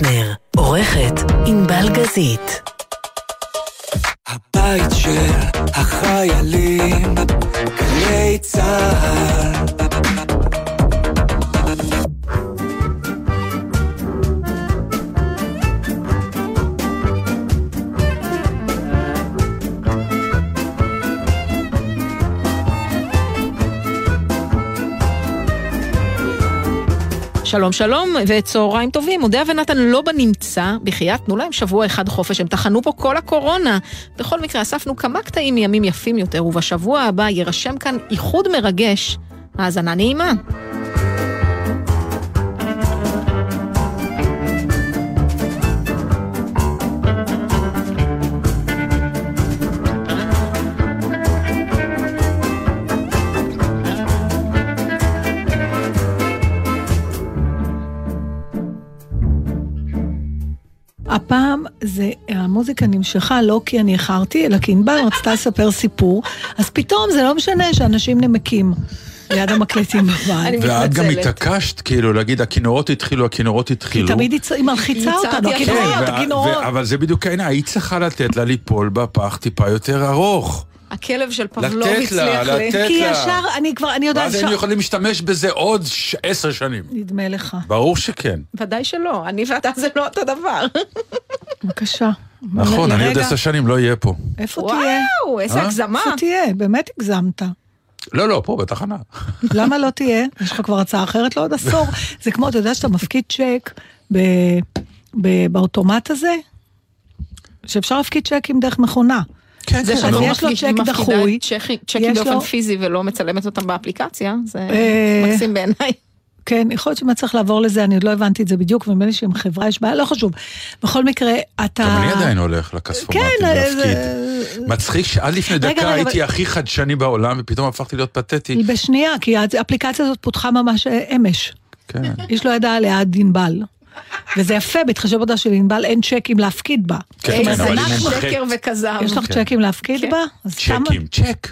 נר, עורכת ענבל גזית. הבית של החיילים, גלי צה"ל. שלום שלום וצהריים טובים, אודיה ונתן לא בנמצא, בחייאת תנו להם שבוע אחד חופש, הם טחנו פה כל הקורונה. בכל מקרה אספנו כמה קטעים מימים יפים יותר, ובשבוע הבא יירשם כאן איחוד מרגש. האזנה נעימה. זה, המוזיקה נמשכה לא כי אני איחרתי, אלא כי ענבל רצתה לספר סיפור, אז פתאום זה לא משנה שאנשים נמקים ליד המקלטים בבית. ואת גם. התעקשת, כאילו, להגיד, הכינורות התחילו, הכינורות התחילו. תמיד היא מלחיצה אותנו, הכינורות, כן, הכינורות. אבל זה בדיוק העניין, היית צריכה לתת לה ליפול בפח טיפה יותר ארוך. הכלב של פבלוב לתת לה, הצליח לי. לתת כי לה. ישר, אני כבר, אני יודעת, ואז היינו יכולים להשתמש בזה עוד ש- עשר שנים. נדמה לך. ברור שכן. ודאי שלא, אני ואתה זה לא אותו דבר. בבקשה. נכון, אני עוד עשר שנים לא אהיה פה. איפה תהיה? וואו, איזה אה? הגזמה. איפה תהיה? באמת הגזמת. לא, לא, פה בתחנה. למה לא תהיה? יש לך כבר הצעה אחרת לעוד עשור. זה כמו, אתה יודע שאתה מפקיד צ'ק ב- ב- באוטומט הזה? שאפשר להפקיד צ'קים דרך מכונה. כן, זה כן, לא. לא יש לו צ'ק דחוי, צ'קים- באופן לו- פיזי ולא מצלמת אותם באפליקציה, זה אה, מקסים בעיניי. כן, יכול להיות שבאמת צריך לעבור לזה, אני עוד לא הבנתי את זה בדיוק, ונדמה לי שעם חברה יש בעיה, לא חשוב. בכל מקרה, אתה... גם אני עדיין הולך לכספומטים כן, להפקיד. זה- מצחיק שעד לפני רגע, דקה רגע, הייתי אבל- הכי חדשני בעולם, ופתאום הפכתי להיות פתטי. בשנייה, כי האפליקציה הזאת פותחה ממש אה, אמש. כן. איש לא ידע עליה עד ענבל. וזה יפה, בהתחשב בעובדה שלענבל אין צ'קים להפקיד בה. כן, אבל אנחנו מומחית. שקר וכזב. יש לך כן. צ'קים להפקיד כן. בה? צ'קים, צ'ק.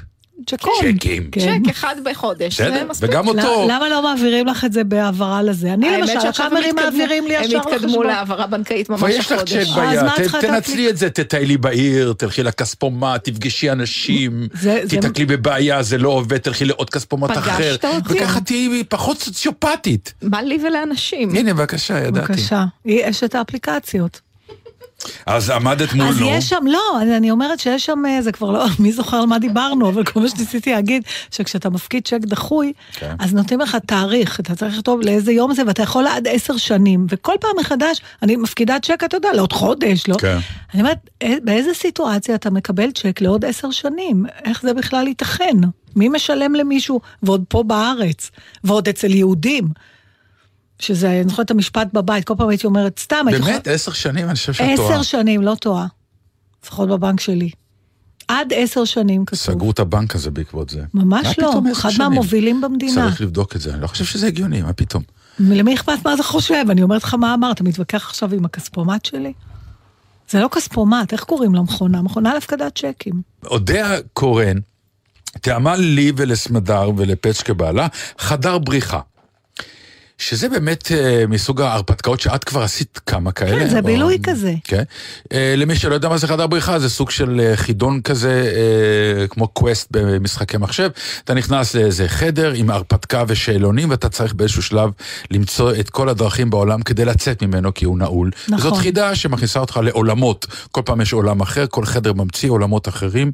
צ'קון. צ'קים. כן. צ'ק אחד בחודש, בסדר. וגם אותו. למה לא מעבירים לך את זה בהעברה לזה? אני למשל, הקאמרים מעבירים לי ישר הם התקדמו לחשבון. להעברה בנקאית ממש כבר יש לך החודש. צ'ק ביד, תנצלי את זה, תטיילי בעיר, תלכי לכספומט, תפגשי אנשים, תיתקלי בבעיה, זה לא עובד, תלכי לעוד כספומט פגשת אחר, אותי? וככה תהיי פחות סוציופטית. מה לי ולאנשים? הנה, בבקשה, ידעתי. בבקשה, יש את האפליקציות. אז עמדת מול אז נו. יש שם, לא, אני- אני אומרת שיש שם, אה, זה כבר לא, מי זוכר על מה דיברנו, אבל כל מה שניסיתי להגיד, שכשאתה מפקיד צ'ק דחוי, כן. אז נותנים לך תאריך, אתה צריך לכתוב לאיזה יום זה, ואתה יכול עד עשר שנים, וכל פעם מחדש, אני מפקידה צ'ק, אתה יודע, לעוד חודש, לא? כן. אני אומרת, "אה, באיזה סיטואציה אתה מקבל צ'ק לעוד עשר שנים? איך זה בכלל ייתכן? מי משלם למישהו, ועוד פה בארץ, ועוד אצל יהודים? שזה, אני זוכרת את המשפט בבית, כל פעם הייתי אומרת, סתם, הייתי באמת, עשר שנים, אני חושב שאת טועה. עשר שנים, לא טועה. לפחות בבנק שלי. עד עשר שנים כתוב. סגרו את הבנק הזה בעקבות זה. ממש לא, אחד? מהמובילים במדינה. צריך לבדוק את זה, אני לא חושב שזה הגיוני, מה פתאום. למי אכפת מה אתה חושב? אני אומרת לך מה אמרת, אתה מתווכח עכשיו עם הכספומט שלי? זה לא כספומט, איך קוראים למכונה? מכונה להפקדת צ'קים. אודיה קורן תיאמה לי ולסמדר ולפצ'קה בעלה חדר בריחה. שזה באמת אה, מסוג ההרפתקאות שאת כבר עשית כמה כאלה. כן, זה או- בילוי כזה. כן. אה, למי שלא יודע מה זה חדר בריחה, זה סוג של אה, חידון כזה, כמו קווסט במשחקי מחשב. אתה נכנס לאיזה חדר עם הרפתקה ושאלונים, ואתה צריך באיזשהו שלב למצוא את כל הדרכים בעולם כדי לצאת ממנו, כי הוא נעול. נכון. זאת חידה שמכניסה אותך לעולמות. כל פעם יש עולם אחר, כל חדר ממציא עולמות אחרים.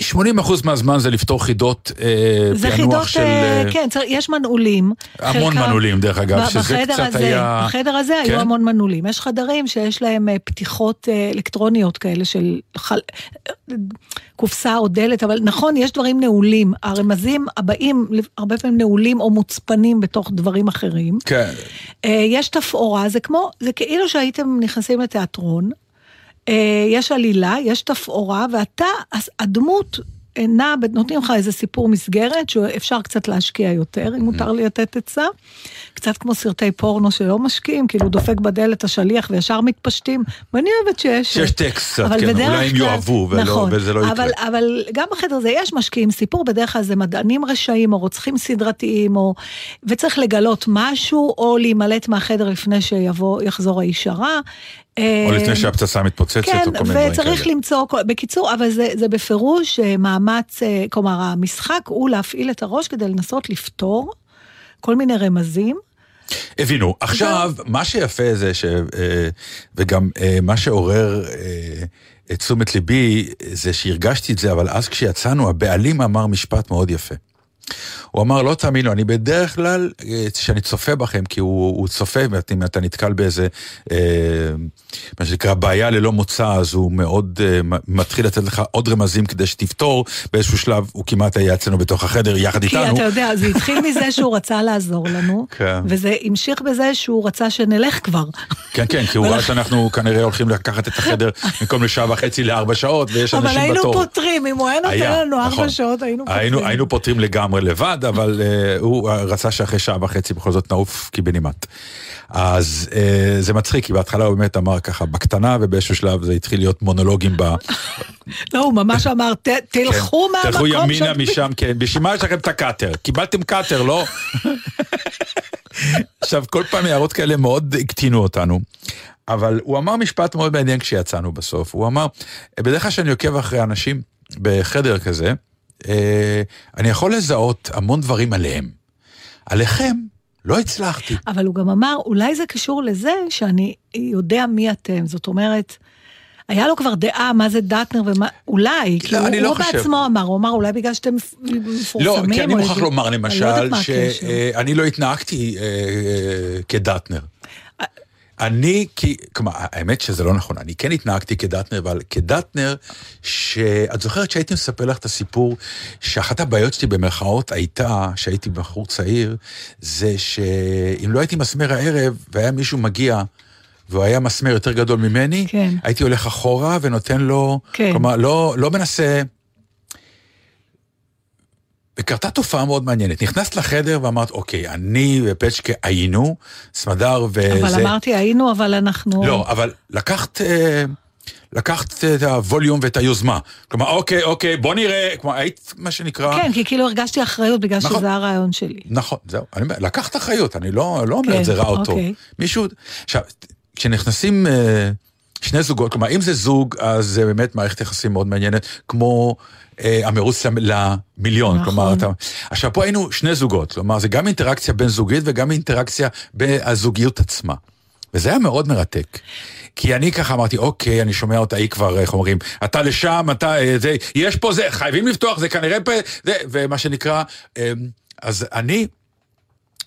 80% מהזמן זה לפתור חידות זה פענוח חידות, של... כן, יש מנעולים. המון חלקם- מנעולים, דרך אגב, ב- שזה קצת הזה, היה... בחדר הזה כן? היו המון מנעולים. יש חדרים שיש להם אה, פתיחות אה, אלקטרוניות כאלה של חל... קופסה או דלת, אבל נכון, יש דברים נעולים. הרמזים הבאים הרבה פעמים נעולים או מוצפנים בתוך דברים אחרים. כן. אה, יש תפאורה, זה כמו, זה כאילו שהייתם נכנסים לתיאטרון, יש עלילה, יש תפאורה, ואתה, הדמות נע, נותנים לך איזה סיפור מסגרת שאפשר קצת להשקיע יותר, אם מותר לי לתת עצה. קצת כמו סרטי פורנו שלא משקיעים, כאילו דופק בדלת השליח וישר מתפשטים, ואני אוהבת שיש. שיש טקסט קצת, אבל כן, אולי הם יאהבו ולא- נכון, וזה לא יקרה. אבל, אבל גם בחדר הזה יש משקיעים, סיפור בדרך כלל זה מדענים רשעים או רוצחים סדרתיים, או... וצריך לגלות משהו, או להימלט מהחדר לפני שיבוא, יחזור האיש הרע. או לפני שהפצצה מתפוצצת, כן, או כל מיני דברים וצריך כאלה. למצוא, כל- בקיצור, אבל זה, זה בפירוש אה, מאמץ, אה, כלומר, המשחק הוא להפעיל את הראש כדי לנסות לפתור כל מיני רמזים. הבינו. עכשיו, מה שיפה זה ש... אה, וגם אה, מה שעורר אה, את תשומת ליבי, זה שהרגשתי את זה, אבל אז כשיצאנו, הבעלים אמר משפט מאוד יפה. הוא אמר, לא תאמינו, אני בדרך כלל, אה, כשאני צופה בכם, כי הוא, הוא צופה, אם אתה נתקל באיזה, אה, מה שנקרא, בעיה ללא מוצא, אז הוא מאוד אה, מתחיל לתת לך עוד רמזים כדי שתפתור, באיזשהו שלב הוא כמעט היה אצלנו בתוך החדר יחד כי איתנו. אתה יודע, זה התחיל מזה שהוא רצה לעזור לנו, כן. וזה המשיך בזה שהוא רצה שנלך כבר. כן, כן, כי הוא ראה שאנחנו כנראה הולכים לקחת את החדר במקום לשעה וחצי לארבע שעות, ויש אבל אנשים היינו בתור. פותרים, אם הוא היה נותן לנו ארבע נכון. שעות, היינו פותרים. היינו, היינו פותרים לגמרי לבד, אבל uh, הוא רצה שאחרי שעה וחצי בכל זאת נעוף קיבינימט. אז uh, זה מצחיק, כי בהתחלה הוא באמת אמר ככה בקטנה, ובאיזשהו שלב זה התחיל להיות מונולוגים ב... לא, הוא ממש אמר, "ת- תלכו כן, מהמקום תלכו ימינה משם, כן. בשביל מה יש לכם את הקאטר? קיבלתם קאטר, לא? עכשיו, כל פעם הערות כאלה מאוד הקטינו אותנו. אבל הוא אמר משפט מאוד מעניין כשיצאנו בסוף. הוא אמר, בדרך כלל כשאני עוקב אחרי אנשים בחדר כזה, אה, אני יכול לזהות המון דברים עליהם. עליכם, לא הצלחתי. אבל הוא גם אמר, אולי זה קשור לזה שאני יודע מי אתם. זאת אומרת, היה לו כבר דעה מה זה דטנר ומה, אולי, כי הוא, לא הוא חושב. בעצמו אמר, הוא אמר, אולי בגלל שאתם מפ- מפורסמים. לא, כי אני מוכרח לומר אני לא יודעת למשל, מה הקשר. שאני לא התנהגתי אה, אה, כדטנר. אני, כי, כלומר, האמת שזה לא נכון, אני כן התנהגתי כדטנר, אבל כדטנר, שאת זוכרת שהייתי מספר לך את הסיפור, שאחת הבעיות שלי במרכאות הייתה, שהייתי בחור צעיר, זה שאם לא הייתי מסמר הערב, והיה מישהו מגיע, והוא היה מסמר יותר גדול ממני, כן. הייתי הולך אחורה ונותן לו, כן. כלומר, לא, לא מנסה... וקרתה תופעה מאוד מעניינת. נכנסת לחדר ואמרת, אוקיי, אני ופצ'קה היינו, סמדר וזה... אבל אמרתי, היינו, אבל אנחנו... לא, אבל לקחת, אה, לקחת את הווליום ואת היוזמה. כלומר, אוקיי, אוקיי, בוא נראה, כלומר, היית, מה שנקרא... כן, כי כאילו הרגשתי אחריות בגלל נכון. שזה הרעיון שלי. נכון, זהו. אני אומר, לקחת אחריות, אני לא, לא אומר כן, את זה רע או טוב. אוקיי. מישהו... עכשיו, כשנכנסים אה, שני זוגות, כלומר, אם זה זוג, אז זה באמת מערכת יחסים מאוד מעניינת, כמו המרוץ למ- למיליון. נכון. כלומר, אתה... עכשיו, פה היינו שני זוגות, כלומר, זה גם אינטראקציה בין זוגית וגם אינטראקציה בזוגיות עצמה. וזה היה מאוד מרתק. כי אני ככה אמרתי, אוקיי, אני שומע אותה, היא כבר, איך אומרים, אתה לשם, אתה, אה, זה, יש פה זה, חייבים לפתוח, זה כנראה זה, ומה שנקרא, אה, אז אני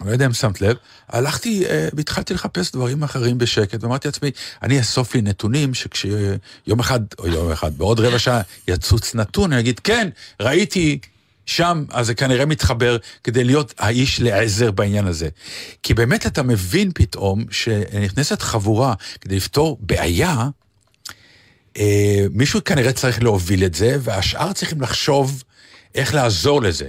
לא יודע אם שמת לב, הלכתי אה, והתחלתי לחפש דברים אחרים בשקט, ואמרתי לעצמי, אני אאסוף לי נתונים שכשיום אחד, או יום אחד, בעוד רבע שעה יצוץ נתון, אני אגיד, כן, ראיתי שם, אז זה כנראה מתחבר כדי להיות האיש לעזר בעניין הזה. כי באמת אתה מבין פתאום שנכנסת חבורה כדי לפתור בעיה, אה, מישהו כנראה צריך להוביל את זה, והשאר צריכים לחשוב איך לעזור לזה.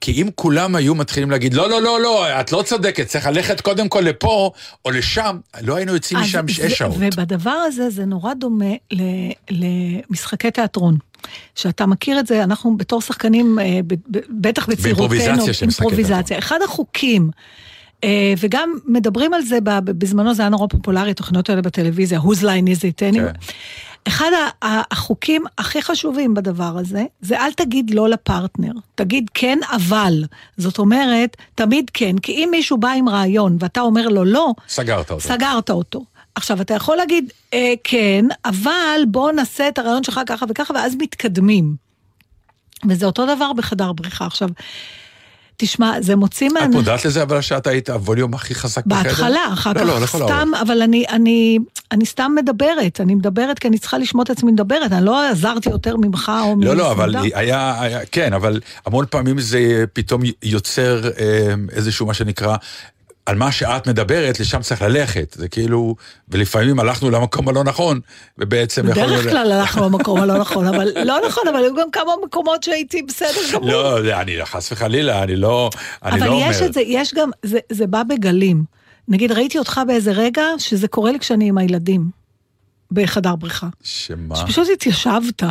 כי אם כולם היו מתחילים להגיד, לא, לא, לא, לא, את לא צודקת, צריך ללכת קודם כל לפה או לשם, לא היינו יוצאים משם שש שעות. ובדבר הזה זה נורא דומה למשחקי תיאטרון. שאתה מכיר את זה, אנחנו בתור שחקנים, אה, בטח בצעירותנו, באימפרוביזציה של משחקי אימפרוביזציה. אחד החוקים, אה, וגם מדברים על זה, בזמנו זה היה נורא פופולרי, התוכניות האלה בטלוויזיה, whose line is it anyway. כן. אחד החוקים הכי חשובים בדבר הזה, זה אל תגיד לא לפרטנר, תגיד כן אבל. זאת אומרת, תמיד כן, כי אם מישהו בא עם רעיון ואתה אומר לו לא, סגרת אותו. סגרת אותו. עכשיו, אתה יכול להגיד, אה, כן, אבל בוא נעשה את הרעיון שלך ככה וככה, ואז מתקדמים. וזה אותו דבר בחדר בריחה. עכשיו, תשמע, זה מוציא את מה... מודעת לזה אבל שאת היית הווליום הכי חזק בחדר? בהתחלה, אחר לא, לא, כך לכל סתם. אבל אני, אני, אני סתם מדברת, אני מדברת כי אני צריכה לשמוע את עצמי מדברת, אני לא עזרתי יותר ממך או לא, לא, אבל היה, כן, אבל המון פעמים זה פתאום יוצר אה, איזשהו מה שנקרא על מה שאת מדברת, לשם צריך ללכת. זה כאילו, ולפעמים הלכנו למקום הלא נכון, ובעצם יכולנו... בדרך כלל הלכנו למקום הלא נכון, אבל לא נכון, אבל היו גם כמה מקומות שהייתי בסדר גמור. לא, אני חס וחלילה, אני לא, אני אבל לא אומר. יש את זה, יש גם, זה, זה בא בגלים. נגיד, ראיתי אותך באיזה רגע שזה קורה לי כשאני עם הילדים, בחדר בריכה. שמה? שפשוט התיישבת.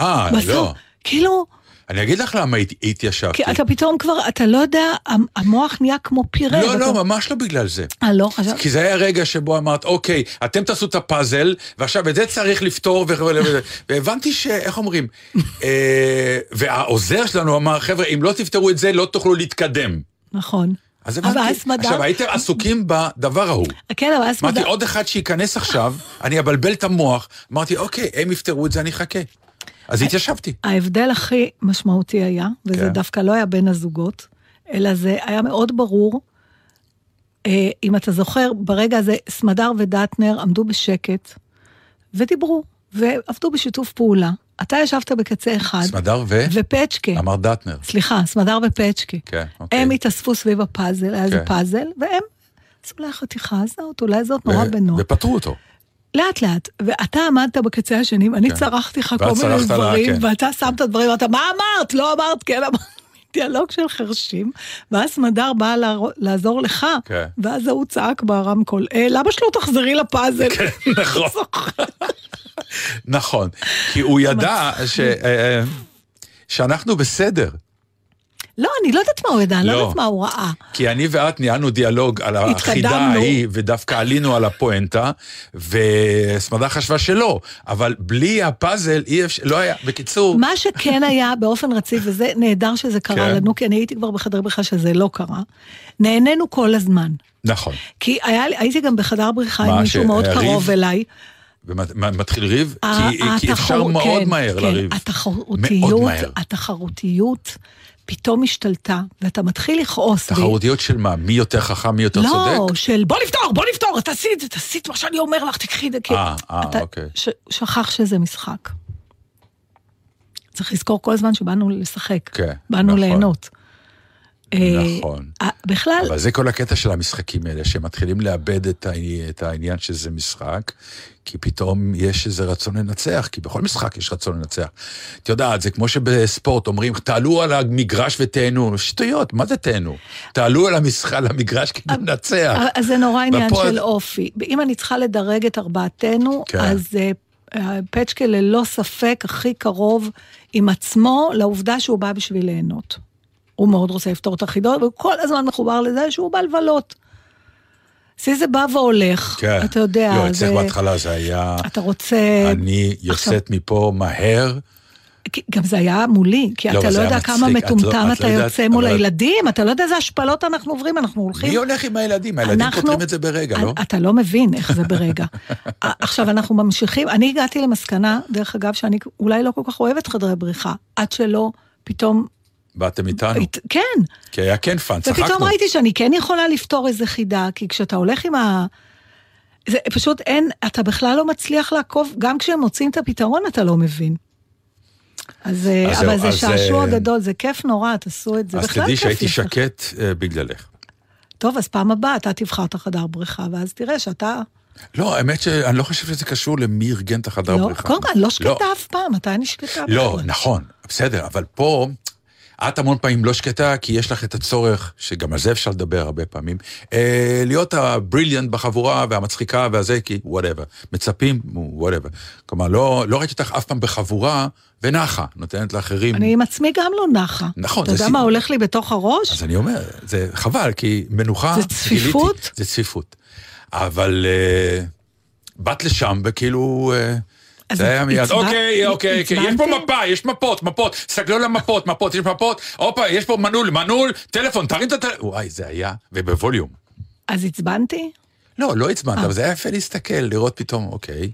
אה, לא. כאילו, אני אגיד לך למה הת- התיישבתי. כי אתה פתאום כבר, אתה לא יודע, המ- המוח נהיה כמו פירה. לא, ואתה- לא, ממש לא בגלל זה. אה, לא, חשבתי. כי זה היה רגע שבו אמרת, אוקיי, אתם תעשו את הפאזל, ועכשיו את זה צריך לפתור, והבנתי ש... איך אומרים? אה, והעוזר שלנו אמר, חבר'ה, אם לא תפתרו את זה, לא תוכלו להתקדם. נכון. אז הבנתי. עכשיו, הייתם עסוקים בדבר ההוא. כן, אבל אז... אמרתי, מד- עוד אחד שייכנס עכשיו, אני אבלבל את המוח. אמרתי, אוקיי, הם יפתרו את זה, אני אחכה. אז התיישבתי. ההבדל הכי משמעותי היה, וזה כן. דווקא לא היה בין הזוגות, אלא זה היה מאוד ברור, אה, אם אתה זוכר, ברגע הזה סמדר ודטנר עמדו בשקט ודיברו, ועבדו בשיתוף פעולה. אתה ישבת בקצה אחד, סמדר ו... ופצ'קה, אמר דטנר. סליחה, סמדר ופצ'קה, כן, אוקיי. הם התאספו סביב הפאזל, היה איזה כן. פאזל, והם עשו לה חתיכה הזאת, אולי זאת נורא בנוח. ופתרו אותו. לאט לאט, ואתה עמדת בקצה השני, ואני כן. צרחתי לך כל מיני צרחת לה, דברים, כן. ואתה שמת דברים, ואתה, מה אמרת? לא אמרת, כן אמרת. דיאלוג של חרשים, ואז סמדר באה לעזור לך, כן. ואז ההוא צעק ברמקול, אה, למה שלא תחזרי לפאזל? נכון. נכון, כי הוא ידע ש- אה, אה, שאנחנו בסדר. לא, אני לא יודעת מה הוא ידע, אני לא לא. יודעת מה הוא ראה. כי אני ואת ניהלנו דיאלוג על החידה. ההיא, ודווקא עלינו על הפואנטה, וסמדה חשבה שלא, אבל בלי הפאזל אי אפשר, לא היה, בקיצור, מה שכן היה באופן רציף, וזה נהדר שזה קרה כן. לנו, כי אני הייתי כבר בחדר בריחה שזה לא קרה, נהנינו כל הזמן. נכון. כי היה, הייתי גם בחדר בריחה מה, עם מישהו מאוד? קרוב אליי. ומתחיל ריב, כי- כי אפשר מאוד כן, מהר כן, לריב. התחרותיות, מאוד מהר. התחרותיות פתאום השתלטה, ואתה מתחיל לכעוס. בי. תחרותיות של מה? מי יותר חכם, מי יותר לא, צודק? של בוא נפתור, בוא נפתור, תעשי את זה, תעשי את מה שאני אומר לך, תקחי את זה. אה, אה, אוקיי. ש- שכח שזה משחק. צריך לזכור כל הזמן שבאנו לשחק. כן, באנו נכון. ליהנות. אה, נכון. אה, בכלל, אבל זה כל הקטע של המשחקים האלה, שמתחילים לאבד את העניין שזה משחק, כי פתאום יש איזה רצון לנצח, כי בכל משחק יש רצון לנצח. את יודעת, זה כמו שבספורט אומרים, תעלו על המגרש ותהנו. שטויות, מה זה תהנו? תעלו על, המשחק, על המגרש כדי לנצח. אז זה נורא עניין ופה- של אופי. אם אני צריכה לדרג את ארבעתנו, כן. אז אה, אה, פצ'קה ללא ספק הכי קרוב עם עצמו לעובדה שהוא בא בשביל ליהנות. הוא מאוד רוצה לפתור את החידות, והוא כל הזמן מחובר לזה שהוא בא לבלות. אצלי זה בא והולך, כן. אתה יודע. לא, אצלך זה- בהתחלה זה היה, אתה רוצה... אני יוצאת מפה מהר. גם זה היה מולי, כי לא, אתה לא יודע היה כמה. את לא- מטומטם את אתה לא יוצא מול אבל- הילדים, אתה לא יודע איזה השפלות אנחנו עוברים, אנחנו הולכים... מי הולך עם הילדים? הילדים אנחנו- פותרים את זה ברגע, לא? אתה לא מבין איך זה ברגע. עכשיו, אנחנו ממשיכים, אני הגעתי למסקנה, דרך אגב, שאני אולי לא כל כך אוהבת חדרי בריחה, עד שלא פתאום... באתם איתנו, כן, כי היה כן fun, צחקנו. ופתאום ראיתי שאני כן יכולה לפתור איזה חידה, כי כשאתה הולך עם ה... זה פשוט אין, אתה בכלל לא מצליח לעקוב, גם כשהם מוצאים את הפתרון אתה לא מבין. אז, אה, אז אבל זה אז, שעשוע אה, גדול, זה כיף נורא, תעשו את זה. אז תדעי שהייתי. שקט אה, בגללך. טוב, אז פעם הבאה אתה תבחר את החדר בריחה, ואז תראה שאתה... לא, האמת שאני לא חושב שזה קשור למי ארגן את החדר לא, בריחה. קודם כל, לא שקטה אף פעם, מתי אני שקטה? לא, בכלל? נכון, בסדר, אבל פה, את המון פעמים לא שקטה, כי יש לך את הצורך, שגם על זה אפשר לדבר הרבה פעמים, אה, להיות ה brilliant בחבורה והמצחיקה והזה, כי whatever. מצפים, whatever. כלומר, לא, לא ראיתי אותך אף פעם בחבורה ונחה, נותנת לאחרים. אני עם עצמי גם לא נחה. נכון, אתה יודע. מה הולך לי בתוך הראש? אז אני אומר, זה חבל, כי מנוחה... זה צפיפות? גיליתי, זה צפיפות. אבל אה, באת לשם וכאילו... אה, אז זה היה מיד, אוקיי, אוקיי, אוקיי, יש פה? מפה, יש מפות, מפות, תסתכלו על המפות, מפות, יש מפות, הופה, יש פה מנעול, מנעול, טלפון, תרים את הטלפון, וואי, זה היה, ובווליום. אז עצבנתי? לא, לא עצבנת, אה. אבל זה היה יפה להסתכל, לראות פתאום, אוקיי.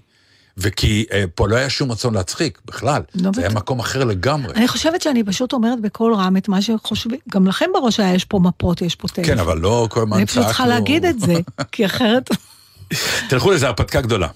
וכי אה, פה לא היה שום רצון להצחיק, בכלל. לא זה היה בטוח. מקום אחר לגמרי. אני חושבת שאני פשוט אומרת בקול רם את מה שחושבים, גם לכם בראש היה, יש פה מפות, יש פה טלפון. כן, אבל לא כל הזמן אני צעקנו. פשוט צריכה להגיד את זה, כי אחרת... תלכו לזה, הרפתקה גדולה.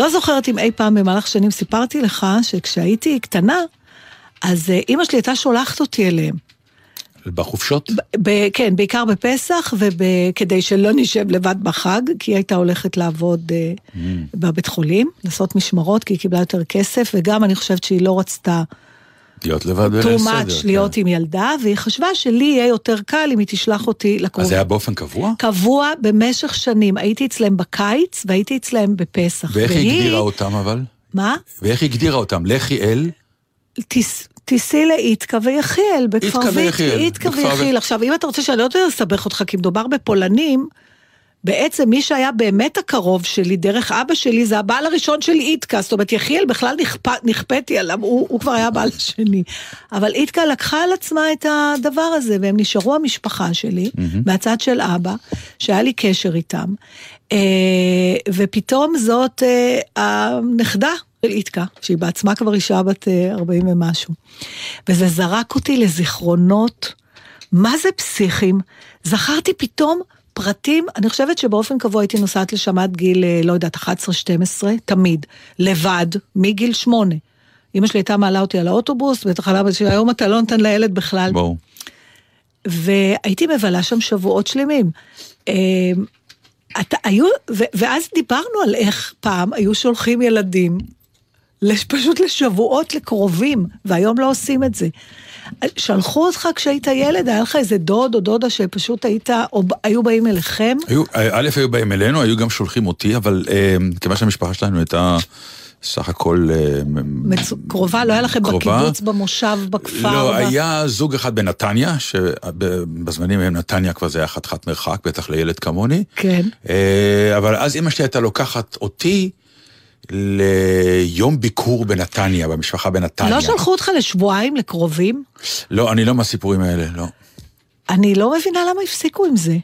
לא זוכרת אם אי פעם במהלך שנים סיפרתי לך שכשהייתי קטנה, אז אה, אימא שלי הייתה שולחת אותי אליהם. בחופשות? ב- כן, בעיקר בפסח, וכדי שלא נשב לבד בחג, כי היא הייתה הולכת לעבוד אה, Mm. בבית חולים, לעשות משמרות, כי היא קיבלה יותר כסף, וגם אני חושבת שהיא לא רצתה להיות לבד too בליל much סדר. להיות כן. עם ילדה, והיא חשבה שלי יהיה יותר קל אם היא תשלח אותי אז לקרובים. זה היה באופן קבוע? קבוע במשך שנים, הייתי אצלם בקיץ והייתי אצלם בפסח. ואיך היא והיא- הגדירה אותם אבל? מה? ואיך היא הגדירה אותם? לכי אל? תיס- תיסעי לאיתקה ויחיאל, בכפר ויתקה, ויחיאל, איתקה ויחיאל. עכשיו, אם אתה רוצה שאני לא לסבך אותך, כי מדובר בפולנים, בעצם מי שהיה באמת הקרוב שלי, דרך אבא שלי, זה הבעל הראשון של איתקה. זאת אומרת, יחיאל בכלל נכפ... נכפתי עליו, הוא, הוא כבר היה הבעל השני. אבל איתקה לקחה על עצמה את הדבר הזה, והם נשארו המשפחה שלי, מהצד של אבא, שהיה לי קשר איתם. אה, ופתאום זאת אה, הנכדה של איתקה, שהיא בעצמה כבר אישה בת אה, 40 ומשהו. וזה זרק אותי לזיכרונות, מה זה פסיכים? זכרתי פתאום פרטים, אני חושבת שבאופן קבוע הייתי נוסעת לשם עד גיל, אה, לא יודעת, 11-12, תמיד, לבד, מגיל 8. אמא שלי הייתה מעלה אותי על האוטובוס, בטח על אבא שלי, היום אתה לא נותן לילד בכלל. ברור. והייתי מבלה שם שבועות שלמים. אה, אתה, היו, ו, ואז דיברנו על איך פעם היו שולחים ילדים פשוט לשבועות לקרובים, והיום לא עושים את זה. שלחו אותך כשהיית ילד, היה לך איזה דוד או דודה שפשוט היית, או היו באים אליכם? היו, א', היו באים אלינו, היו גם שולחים אותי, אבל אה, כיוון שהמשפחה שלנו הייתה סך הכל... אה, מצ... קרובה, לא היה לכם קרובה? בקיבוץ, במושב, בכפר? לא, ב- היה זוג אחד בנתניה, שבזמנים ההם נתניה כבר זה היה חתיכת מרחק, בטח לילד כמוני. כן. אה, אבל אז אמא שלי הייתה לוקחת אותי ליום ביקור בנתניה, במשפחה בנתניה. לא שלחו אותך לשבועיים לקרובים? לא, אני לא מהסיפורים האלה, לא. אני לא מבינה למה הפסיקו עם זה.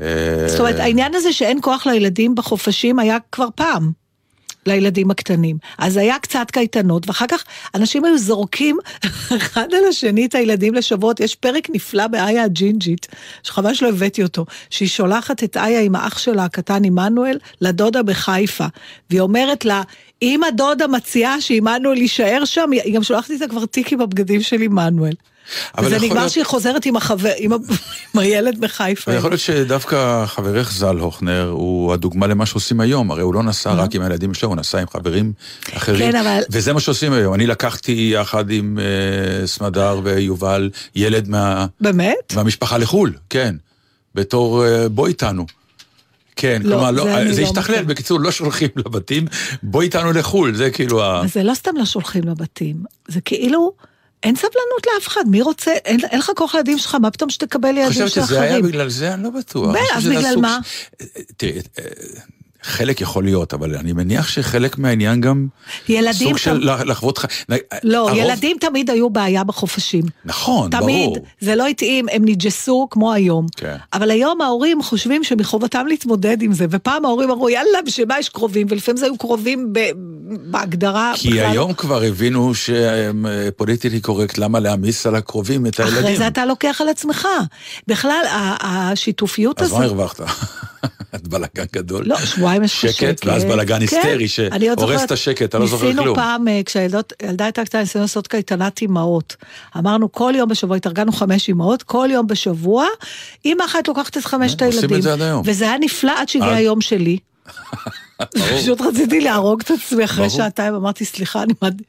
אה, זאת אומרת, העניין הזה שאין כוח לילדים בחופשים היה כבר פעם. לילדים הקטנים. אז היה קצת קייטנות, ואחר כך אנשים היו זורקים אחד על השני את הילדים לשבועות. יש פרק נפלא באיה הג'ינג'ית, שחבל שלא הבאתי אותו, שהיא שולחת את איה עם האח שלה הקטן עמנואל לדודה בחיפה, והיא אומרת לה, אם הדודה מציעה שעמנואל יישאר שם, היא גם שולחת איתה כבר תיק עם הבגדים של עמנואל. וזה יכול נגמר להיות- שהיא חוזרת עם, החבר, עם, ה... עם הילד בחיפה. ויכול להיות שדווקא חברך ז"ל הוכנר הוא הדוגמה למה שעושים היום, הרי הוא לא נסע רק עם הילדים שלו, הוא נסע עם חברים אחרים. כן, אבל- וזה מה שעושים היום. אני לקחתי יחד עם אה, סמדר ויובל ילד מה, באמת? מהמשפחה לחו"ל, כן. בתור אה, בוא איתנו. כן, לא, כלומר, לא, זה אני זה לא השתכלל, מכירה. בקיצור, לא שולחים לבתים, בוא איתנו לחו"ל, זה כאילו ה... זה לא סתם לא שולחים לבתים, זה כאילו, אין סבלנות לאף אחד, מי רוצה, אין, אין לך כוח לילדים שלך, מה פתאום שתקבל אני ילדים חושב של שזה היה אחרים? בגלל זה, אני לא בטוח. אז בגלל מה? ש- תראי, אה, חלק יכול להיות, אבל אני מניח שחלק מהעניין גם... ילדים סוג של תמ- לח- לחוות... ח- לא, הרוב- ילדים תמיד היו בעיה בחופשים. נכון, תמיד, ברור. זה לא התאים, הם נג'סו כמו היום. כן. אבל היום ההורים חושבים שמחובתם להתמודד עם זה, ופעם ההורים אמרו, יאללה, בשביל מה יש קרובים? ולפעמים זה היו קרובים ב- בהגדרה. כי בכלל היום כבר הבינו שפוליטיקלי קורקט, למה להעמיס על הקרובים את הילדים? אחרי זה אתה לוקח על עצמך. בכלל, השיתופיות אז הזאת... מה הרווחת? את בלאגן גדול. לא, שבועיים יש לך שקט. שקט, ואז בלאגן כן, היסטרי שהורס את השקט, אתה לא זוכר ניסינו כלום. פעם, אה, כשהילדה הייתה קטנה, ניסינו לעשות קייטנת אימהות. אמרנו, כל יום בשבוע, התארגנו חמש אימהות, כל יום בשבוע, אימא אחת לוקחת את חמשת כן, עושים הילדים. את זה עד היום. וזה היה נפלא עד שהגיע עד- היום שלי. פשוט רציתי להרוג את עצמי אחרי. שעתיים, אמרתי, סליחה, אני מעד-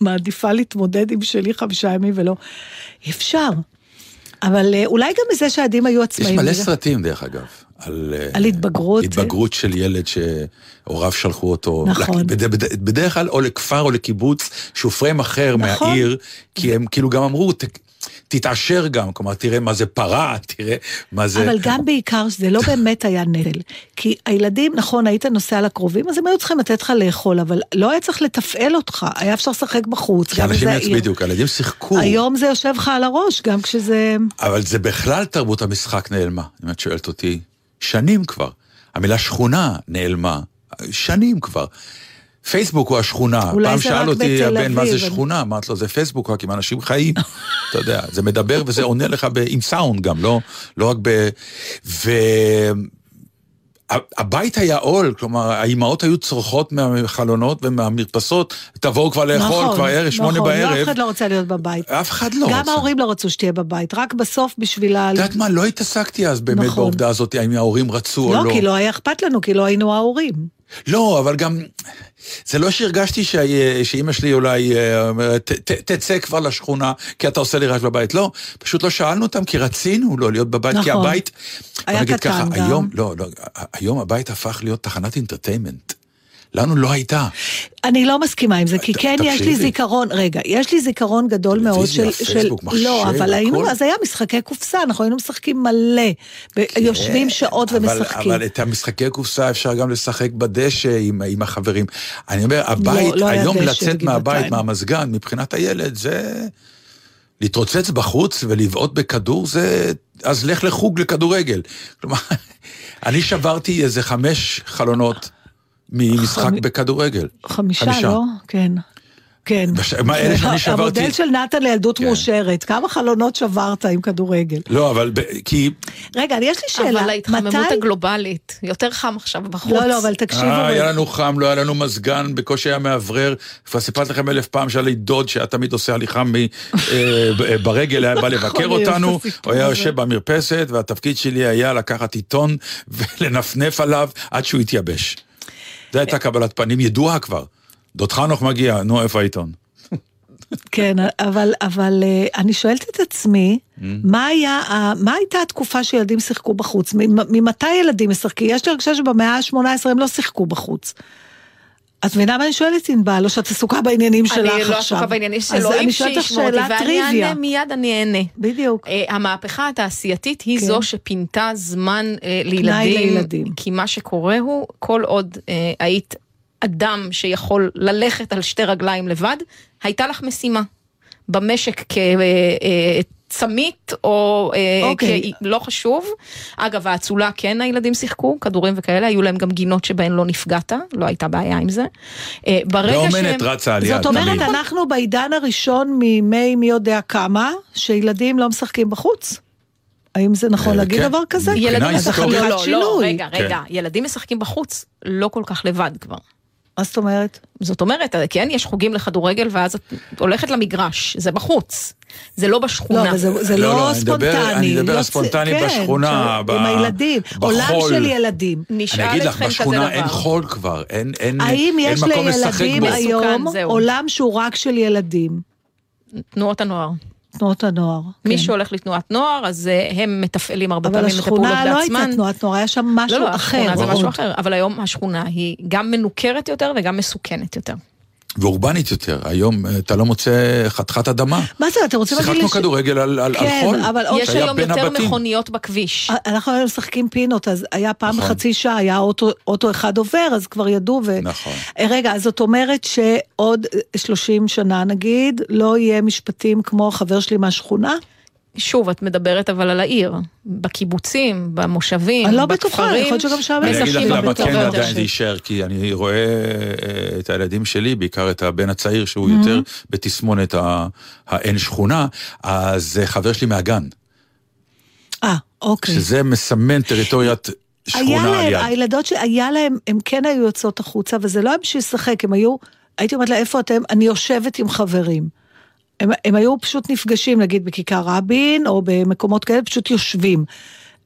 מעדיפה להתמודד עם שלי חמישה ימים ולא... אפשר. אבל אה, אולי גם מזה שהילדים היו יש עצמאים. מלא בגלל- סרטים, דרך אגב. על, אה, על התבגרות. התבגרות של ילד שהוריו שלחו אותו. נכון. בד- בד- בדרך כלל או לכפר או לקיבוץ שהוא פריים אחר נכון. מהעיר, כי הם כאילו גם אמרו, "ת- תתעשר גם, כלומר, תראה מה זה פרה, תראה מה זה... אבל גם בעיקר שזה לא באמת היה נטל. כי הילדים, נכון, היית נוסע לקרובים, אז הם היו צריכים לתת לך לאכול, אבל לא היה צריך לתפעל אותך, היה אפשר לשחק בחוץ, כי גם אנשים, בזה יצ- העיר. בדיוק, הילדים שיחקו. היום זה יושב לך על הראש, גם כשזה... אבל זה בכלל תרבות המשחק נעלמה, אם את שואלת אותי. שנים כבר. המילה שכונה נעלמה. שנים כבר. פייסבוק הוא השכונה. פעם שאל אותי הבן מה זה שכונה, אמרתי לו זה פייסבוק רק עם אנשים חיים. אתה יודע, זה מדבר וזה עונה לך ב- עם סאונד גם, לא, לא רק ב... ו... הבית היה עול, כלומר, האימהות היו צורחות מהחלונות ומהמרפסות, תבואו כבר לאכול, נכון, כבר ערב, שמונה נכון, בערב. אף אחד לא רוצה להיות בבית. אף אחד לא גם רצה. ההורים לא רצו שתהיה בבית, רק בסוף בשביל ה... את יודעת מה, לא התעסקתי אז באמת נכון. בעובדה הזאת, האם ההורים רצו או לא, לא. כי לא היה אכפת לנו, כי לא היינו ההורים. לא, אבל גם, זה לא שהרגשתי שאימא שלי אולי אה, אומרת, "ת- ת- תצא כבר לשכונה, כי אתה עושה לי רעש בבית. לא, פשוט לא שאלנו אותם, כי רצינו לא להיות בבית, כי נכון. הבית... היה קטן ככה, גם. היום, לא, לא, היום הבית הפך להיות תחנת אינטרטיימנט. לנו לא הייתה. אני לא מסכימה עם זה, כי כן יש לי. זיכרון, רגע, יש לי זיכרון גדול מאוד טלוויזיה, של... של- פייסבוק, מחשב, לא, אבל היינו. אז היה משחקי קופסה, אנחנו היינו משחקים מלא. ב- יושבים שעות כן, ומשחקים. אבל את המשחקי קופסה אפשר גם לשחק בדשא עם, החברים. אני אומר, הבית, לא היום לצאת מהבית. מהמזגן, מבחינת הילד, זה... להתרוצץ בחוץ ולבעוט בכדור, זה... אז לך לחוג לכדורגל. כלומר, אני שברתי איזה חמש חלונות ממשחק חמ- בכדורגל. חמישה, לא? כן. כן. בש- מה, אלה שאני שברתי- המודל של נתן לילדות כן. מאושרת, כמה חלונות שברת עם כדורגל? לא, אבל ב- כי... רגע, יש לי שאלה. אבל ההתחממות מתי- הגלובלית, יותר חם עכשיו בחוץ. לא, לא, אבל תקשיבו. אה, היה. לנו חם, לא היה לנו מזגן, בקושי היה מאוורר. כבר סיפרתי לכם אלף פעם שהיה לי דוד שהיה תמיד עושה הליכה מ- אה, ב- ברגל, היה בא לבקר נכון, את אותנו, הוא היה. יושב במרפסת, והתפקיד שלי היה לקחת עיתון ולנפנף עליו עד שהוא יתייבש. זו הייתה קבלת פנים ידועה כבר. דוד חנוך מגיע, נו, איפה העיתון? כן, אבל, אבל אה, אני שואלת את עצמי, Mm. מה היה, מה הייתה התקופה שילדים שיחקו בחוץ? ממ- ממתי ילדים משחקים? יש לי הרגשה שבמאה ה-18 הם לא שיחקו בחוץ. את מבינה מה אני שואלת, ענבל, או שאת עסוקה בעניינים שלך אני עכשיו? לא עסוקה בעניינים שלו, אני אם שישמעו אותי, ואני. אענה מיד, אני אענה. בדיוק. אה, המהפכה התעשייתית היא כן. זו שפינתה זמן אה, לילדים, לילדים. כי מה שקורה הוא, כל עוד אה, היית אדם שיכול ללכת על שתי רגליים לבד, הייתה לך משימה. במשק כצמית או אה, אוקיי. כ... לא חשוב. אגב, האצולה כן הילדים שיחקו, כדורים וכאלה, היו להם גם גינות שבהן לא נפגעת, לא הייתה בעיה עם זה. אה, ברגע ואומנת שהם... רצה על יד. זאת אומרת, תמיד. אנחנו בעידן הראשון מימי מי יודע כמה, שילדים לא משחקים בחוץ? האם זה נכון אה, להגיד כן. דבר כזה? ילדים משחקים. לא, לא, לא. רגע, רגע, ילדים משחקים בחוץ, לא כל כך לבד כבר. מה זאת אומרת? זאת אומרת, כן, יש חוגים לכדורגל ואז את הולכת למגרש, זה בחוץ, זה לא בשכונה. לא, אבל זה, זה לא, לא, לא, אני מדבר- ספונטני. אני מדבר יוצא- ספונטני כן, בשכונה, ב- עם הילדים. עולם בחול. של ילדים. נשאל אני אגיד לך, בשכונה אין דבר. חול כבר, אין, אין, האם אין יש מקום לשחק לילדים בו. היום מסוכן, זהו. עולם שהוא רק של ילדים? תנועות הנוער. תנועות הנוער. מי כן. שהולך לתנועת נוער, אז אה, הם מתפעלים הרבה אבל פעמים את הפעולות השכונה לא בעצמן. הייתה תנועת נוער, היה שם משהו לא, לא, אחר. השכונה זה. משהו אחר, אבל היום השכונה היא גם מנוכרת יותר וגם מסוכנת יותר. ואורבנית יותר, היום אה, אתה לא מוצא חתיכת אדמה. מה זה, אתם רוצים להגיד לי שיחקנו כדורגל על, על, על כן, חול, אבל יש היום יותר הבתים. מכוניות בכביש. אנחנו היינו משחקים פינות, אז היה פעם נכון. בחצי שעה, היה אוטו, אוטו אחד עובר, אז כבר ידעו. ו... נכון. אה, רגע, אז זאת אומרת שעוד אה, 30 שנה נגיד, לא יהיה משפטים כמו החבר שלי מהשכונה? שוב, את מדברת אבל על העיר, בקיבוצים, במושבים, אני לא בטוחה, בכפרים. יכול להיות שגם שם אני אגיד לך למה כן עדיין זה יישאר, כי אני רואה אה, את הילדים שלי, בעיקר את הבן הצעיר שהוא יותר בתסמונת האין שכונה, אז אה, חבר שלי מהגן, אה, אוקיי. שזה מסמן טריטוריית היה שכונה על להם, יד. הילדות שלי, היה להם, הם כן היו יוצאות החוצה, וזה לא היה בשביל לשחק, הם היו, הייתי אומרת לה, איפה אתם? אני יושבת עם חברים. הם, הם היו פשוט נפגשים, נגיד בכיכר רבין, או במקומות כאלה, פשוט יושבים.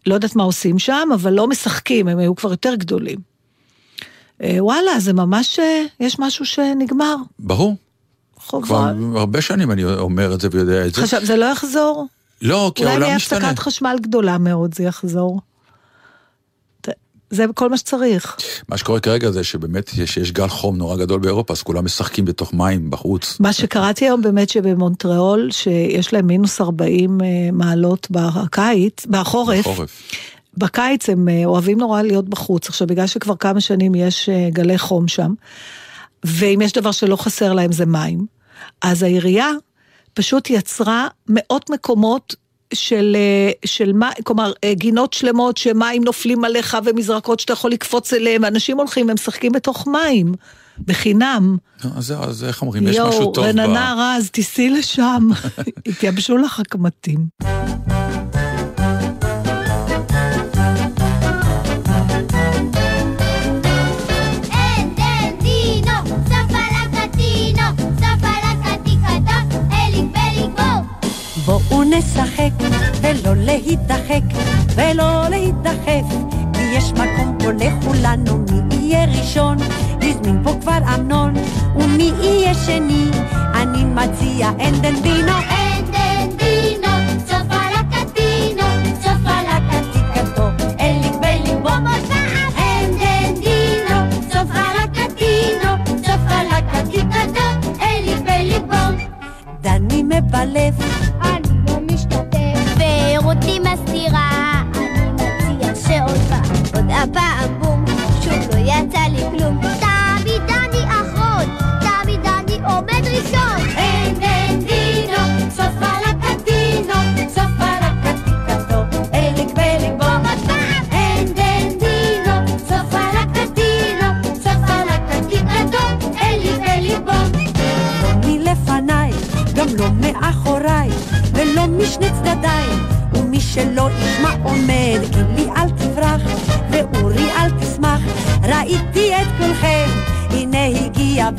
לא יודעת מה עושים שם, אבל לא משחקים, הם היו כבר יותר גדולים. אה, וואלה, זה ממש, אה, יש משהו שנגמר. ברור, כבר חובה. הרבה שנים אני אומר את זה ויודע את זה. חשב, זה לא יחזור? לא, כי אולי העולם נהיה משתנה. הפסקת חשמל גדולה מאוד, זה יחזור. זה כל מה שצריך. מה שקורה כרגע זה שבאמת יש, יש גל חום נורא גדול באירופה, אז כולם משחקים בתוך מים בחוץ. מה שקראתי היום באמת שבמונטריאול, שיש להם מינוס 40 אה, מעלות בקיץ, בחורף, בחורף. בקיץ הם אה, אוהבים נורא להיות בחוץ. עכשיו, בגלל שכבר כמה שנים יש אה, גלי חום שם, ואם יש דבר שלא חסר להם זה מים, אז העירייה פשוט יצרה מאות מקומות של, אה, של מה, כלומר, אה, גינות שלמות שמים נופלים עליך ומזרקות שאתה יכול לקפוץ אליהם, ואנשים הולכים ומשחקים בתוך מים, בחינם. אז, אז איך אומרים, יש משהו טוב. ב- רננה רז, תיסעי לשם, התייבשו לך הקמטים. נשחק, ולא להידחק, ולא להידחף, כי יש מקום פה לכולנו, מי יהיה ראשון? הזמין פה כבר אמנון, ומי יהיה שני? אני מציע אנדן בינו.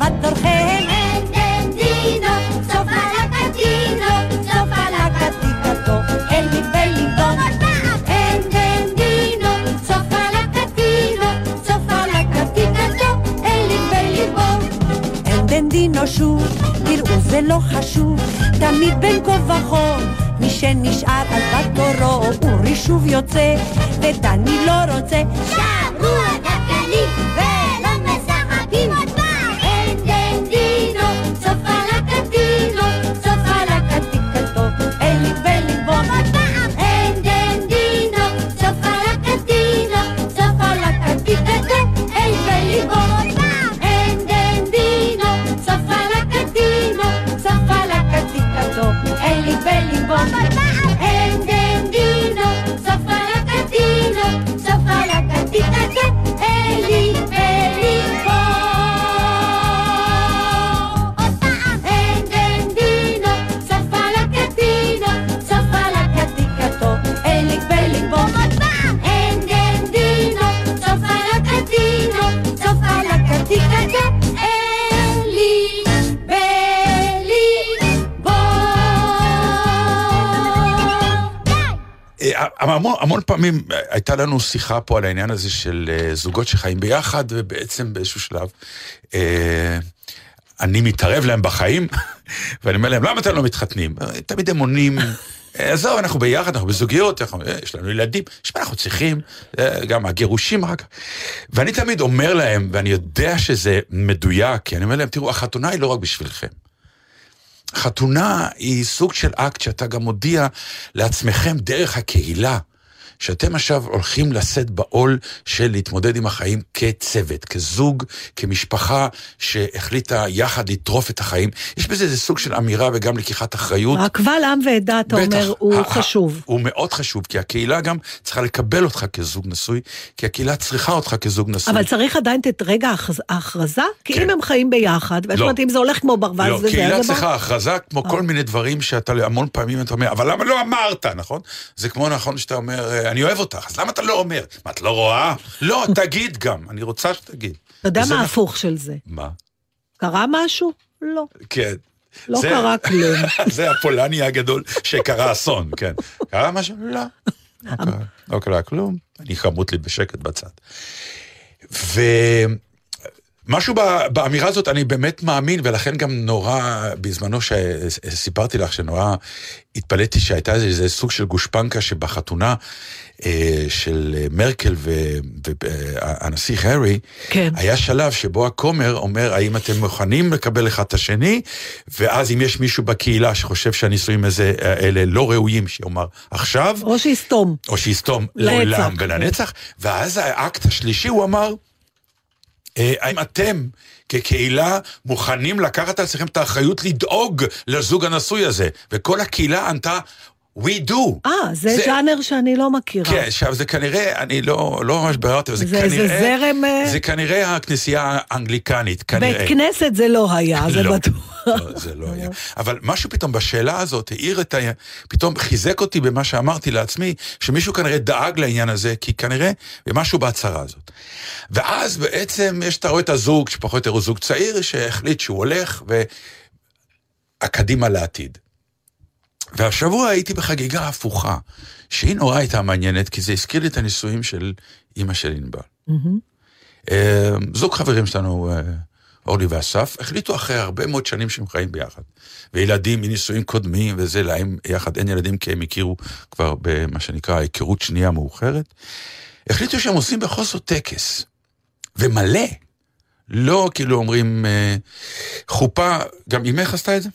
הגיע בתורכם. אין אין דינו, סוף על הקטינו, סוף על קטיקתו, אליק וליבון. אין אין דינו, סוף על הקטינו, סוף על הקטיקתו, אליק וליבו. אין דן דינו שוב, תראו זה לא חשוב, תמיד בין כה וכה, מי שנשאר על בתורו, אורי שוב יוצא, ודני לא רוצה, שברו 번. המון, המון פעמים אה, הייתה לנו שיחה פה על העניין הזה של אה, זוגות שחיים ביחד, ובעצם באיזשהו שלב אה, אני מתערב להם בחיים, ואני אומר להם, למה אתם לא מתחתנים? תמיד הם עונים, "אה, עזוב, אנחנו ביחד, אנחנו בזוגיות, אנחנו, יש לנו ילדים, שמע, אנחנו צריכים, גם הגירושים כך. ואני תמיד אומר להם, ואני יודע שזה מדויק, כי אני אומר להם, תראו, החתונה היא לא רק בשבילכם. חתונה היא סוג של אקט שאתה גם מודיע לעצמכם דרך הקהילה, שאתם עכשיו הולכים לשאת בעול של להתמודד עם החיים כצוות, כזוג, כמשפחה שהחליטה יחד לטרוף את החיים. יש בזה איזה סוג של אמירה וגם לקיחת אחריות. הקבל עם ועדה, אתה בטח. אומר, הוא ה- חשוב. הוא מאוד חשוב, כי הקהילה גם צריכה לקבל אותך כזוג נשוי, כי הקהילה צריכה אותך כזוג נשוי. אבל צריך עדיין את רגע ההכרז- ההכרזה? כי כן. אם הם חיים ביחד, ויש לא. אומרת, אם זה הולך כמו ברווז לא, וזה, קהילה אז זה צריכה הכרזה כמו אה. כל מיני דברים שאתה המון פעמים אתה אומר, אבל למה לא אמרת, נכון? זה כמו נכון שאתה אומר, אני אוהב אותך, אז למה אתה לא אומר? מה, את לא רואה? לא, תגיד גם, אני רוצה שתגיד. אתה יודע מה. ההפוך של זה? מה? קרה משהו? לא. כן. לא זה- קרה כלום. זה הפולני הגדול שקרה אסון, כן. קרה משהו? לא. לא קרה- לא קרה כלום, אני חמוד לי בשקט בצד. ומשהו ב- באמירה הזאת אני באמת מאמין, ולכן גם נורא, בזמנו שסיפרתי לך שנורא התפלאתי שהייתה איזה, סוג של גושפנקה שבחתונה אה, של אה, מרקל והנסיך הארי, כן. היה שלב שבו הכומר אומר, האם אתם מוכנים לקבל אחד את השני, ואז אם יש מישהו בקהילה שחושב שהנישואים הזה, האלה לא ראויים, שיאמר עכשיו, או שיסתום. או שיסתום. לעולם ולנצח, ואז האקט השלישי הוא אמר, אה, האם אתם כקהילה מוכנים לקחת על עצמכם את האחריות לדאוג לזוג הנשוי הזה? וכל הקהילה ענתה, we do. אה, זה ז'אנר שאני לא מכירה. כן, עכשיו זה כנראה, אני לא, לא ממש ביררתי, אבל זה, זה- זה כנראה... זרם, אה, זה כנראה הכנסייה האנגליקנית, כנראה. בית כנסת זה לא היה, זה לא, בטוח. לא, זה לא היה. אבל משהו פתאום בשאלה הזאת העיר את ה... פתאום חיזק אותי במה שאמרתי לעצמי, שמישהו כנראה דאג לעניין הזה, כי כנראה, ומשהו בהצהרה הזאת. ואז בעצם יש, אתה רואה את הזוג, שפחות או יותר הוא זוג צעיר, שהחליט שהוא הולך, והקדימה לעתיד. והשבוע הייתי בחגיגה הפוכה, שהיא נורא הייתה מעניינת, כי זה הזכיר לי את הנישואים של אימא של ענבל. אה, זוג חברים שלנו, אה, אורלי ואסף, החליטו אחרי הרבה מאוד שנים שהם חיים ביחד. וילדים מנישואים קודמים וזה, להם יחד אין ילדים כי הם הכירו כבר במה שנקרא היכרות שנייה מאוחרת. החליטו שהם עושים בכל זאת טקס. ומלא. לא כאילו אומרים אה, חופה, גם אמך עשתה את זה?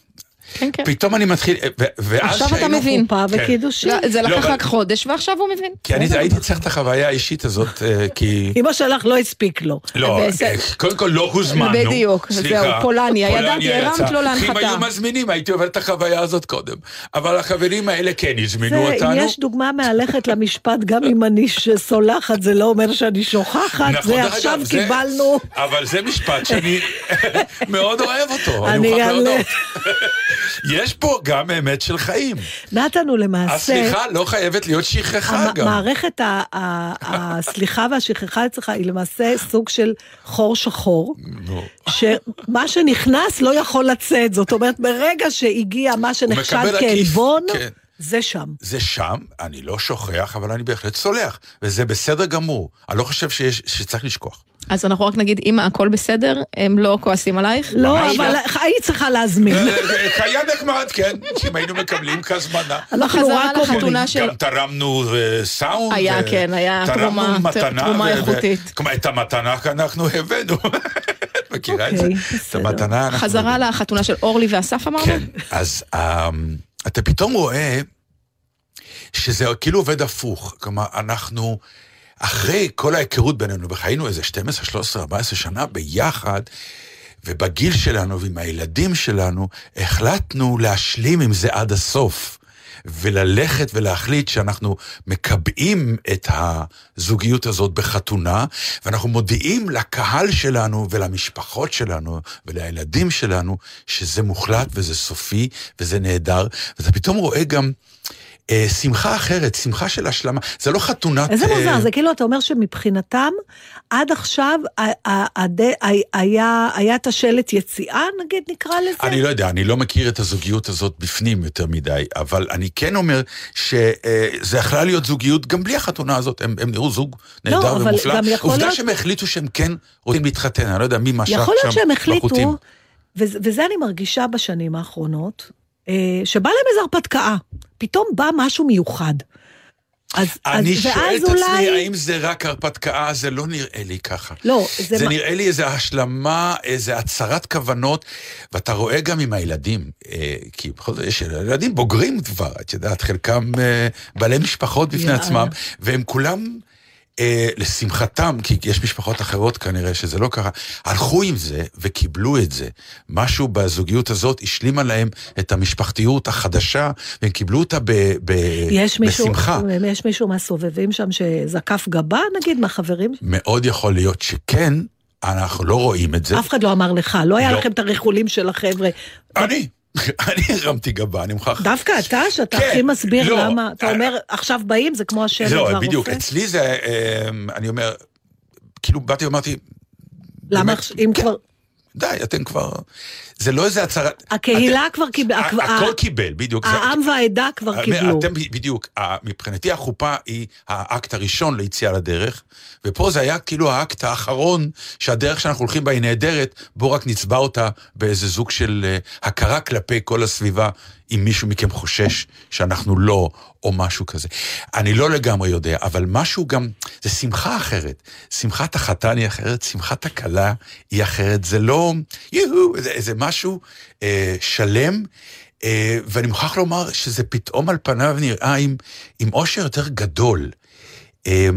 כן, כן. פתאום אני מתחיל, ו- ואז עכשיו אתה מבין. חופה כן. וקידושים. לא, זה לא, לקח אבל- רק חודש, ועכשיו הוא מבין. כי אני הייתי צריך את החוויה האישית הזאת, אה, כי... אמא שלך לא הספיק לו. לא, בסדר. אה, קודם כל לא הוזמנו. בדיוק, סליחה. זהו, פולניה, ידעתי. הרמת לו אם להנחתה. היו מזמינים, הייתי עובר את החוויה הזאת קודם. אבל החברים האלה כן הזמינו אותנו. יש דוגמה מהלכת למשפט, גם אם אני סולחת, זה לא אומר שאני שוכחת, נכון, זה עכשיו קיבלנו. אבל זה משפט שאני מאוד אוהב אותו, אני מוכרח להודות. יש פה גם אמת של חיים. נתן הוא למעשה... הסליחה לא חייבת להיות שכחה גם. מערכת הסליחה והשכחה אצלך היא למעשה סוג של חור שחור. שמה שנכנס לא יכול לצאת, זאת אומרת, ברגע שהגיע מה שנחשד עקיף, כעלבון, כן. זה שם. זה שם, אני לא שוכח, אבל אני בהחלט סולח, וזה בסדר גמור. אני לא חושב שיש, שצריך לשכוח. אז אנחנו רק נגיד, אמא, הכל בסדר? הם לא כועסים עלייך? לא, אבל. היית צריכה להזמין. היה נחמד, כן, אם היינו מקבלים כהזמנה. אנחנו רק אומרים. לחתונה של... גם תרמנו אה, סאונד. היה, אה, כן, היה תרומה-. תרומה איכותית. כלומר, את המתנה אנחנו הבאנו. את מכירה את זה? אוקיי, את. המתנה אנחנו... חזרה לחתונה של אורלי ואסף אמרנו? כן, אז אמ, אתה פתאום רואה שזה כאילו עובד הפוך. כלומר, אנחנו, אחרי כל ההיכרות בינינו, וחיינו איזה 12, 13, 14 שנה ביחד, ובגיל שלנו ועם הילדים שלנו, החלטנו להשלים עם זה עד הסוף. וללכת ולהחליט שאנחנו מקבעים את הזוגיות הזאת בחתונה, ואנחנו מודיעים לקהל שלנו ולמשפחות שלנו ולילדים שלנו שזה מוחלט וזה סופי וזה נהדר, ואתה פתאום רואה גם שמחה אחרת, שמחה של השלמה. זה לא חתונת... איזה אה, מוזר, זה כאילו אתה אומר שמבחינתם, עד עכשיו היה היה את השלט יציאה, נגיד, נקרא לזה? אני לא יודע, אני לא מכיר את הזוגיות הזאת בפנים יותר מדי, אבל אני כן אומר שזה יכלה להיות זוגיות גם בלי החתונה הזאת, הם, הם נראו זוג נהדר לא, ומופלא. עובדה להיות- שהם החליטו שהם כן רוצים להתחתן, אני לא יודע מי משך שם יכול להיות שהם החליטו, בחוטים. וזה, אני מרגישה בשנים האחרונות, אה, שבא להם איזו הרפתקה, פתאום בא משהו מיוחד. אז, אני אז, שואל את עצמי, אולי... האם זה רק הרפתקה? זה לא נראה לי ככה. לא, זה, זה מה... נראה לי איזו השלמה, איזו הצהרת כוונות, ואתה רואה גם עם הילדים, אה, כי בכל זאת יש ילדים בוגרים כבר, את יודעת, חלקם אה, בעלי משפחות בפני יאללה. עצמם, והם כולם... אה, לשמחתם, כי יש משפחות אחרות כנראה שזה לא ככה, הלכו עם זה וקיבלו את זה. משהו בזוגיות הזאת השלימה להם את המשפחתיות החדשה, והם קיבלו אותה ב, ב, יש מישהו, בשמחה. יש מישהו מהסובבים שם שזקף גבה, נגיד, מהחברים? מאוד יכול להיות שכן, אנחנו לא רואים את זה. אף אחד לא אמר לך, לא היה לא. לכם את הריחולים של החבר'ה. אני, אני הרמתי גבה, אני מוכרח. דווקא אתה, שאתה כן, הכי מסביר לא. למה, אתה אומר, עכשיו באים, זה כמו השמן לא, והרופא? בדיוק, אצלי זה, אה, אני אומר, כאילו באתי ואמרתי, למה, באמת, אם כן. כבר, די, אתם כבר, זה לא איזה הצהרת... הקהילה אתם- כבר קיבל, ה- הכ- ה- הכל קיבל, בדיוק. זה- העם והעדה כבר קיבלו. אתם בדיוק, מבחינתי החופה היא האקט הראשון ליציאה לדרך, ופה זה היה כאילו האקט האחרון, שהדרך שאנחנו הולכים בה היא נהדרת, בואו רק נצבע אותה באיזה זוג של אה, הכרה כלפי כל הסביבה, אם מישהו מכם חושש שאנחנו לא, או משהו כזה. אני לא לגמרי יודע, אבל משהו גם, זה שמחה אחרת. שמחת החתן היא אחרת, שמחת הכלה היא אחרת, זה לא, יהו, זה, זה משהו אה, שלם. אה, ואני מוכרח לומר שזה פתאום על פניו נראה עם, עם אושר יותר גדול. אה,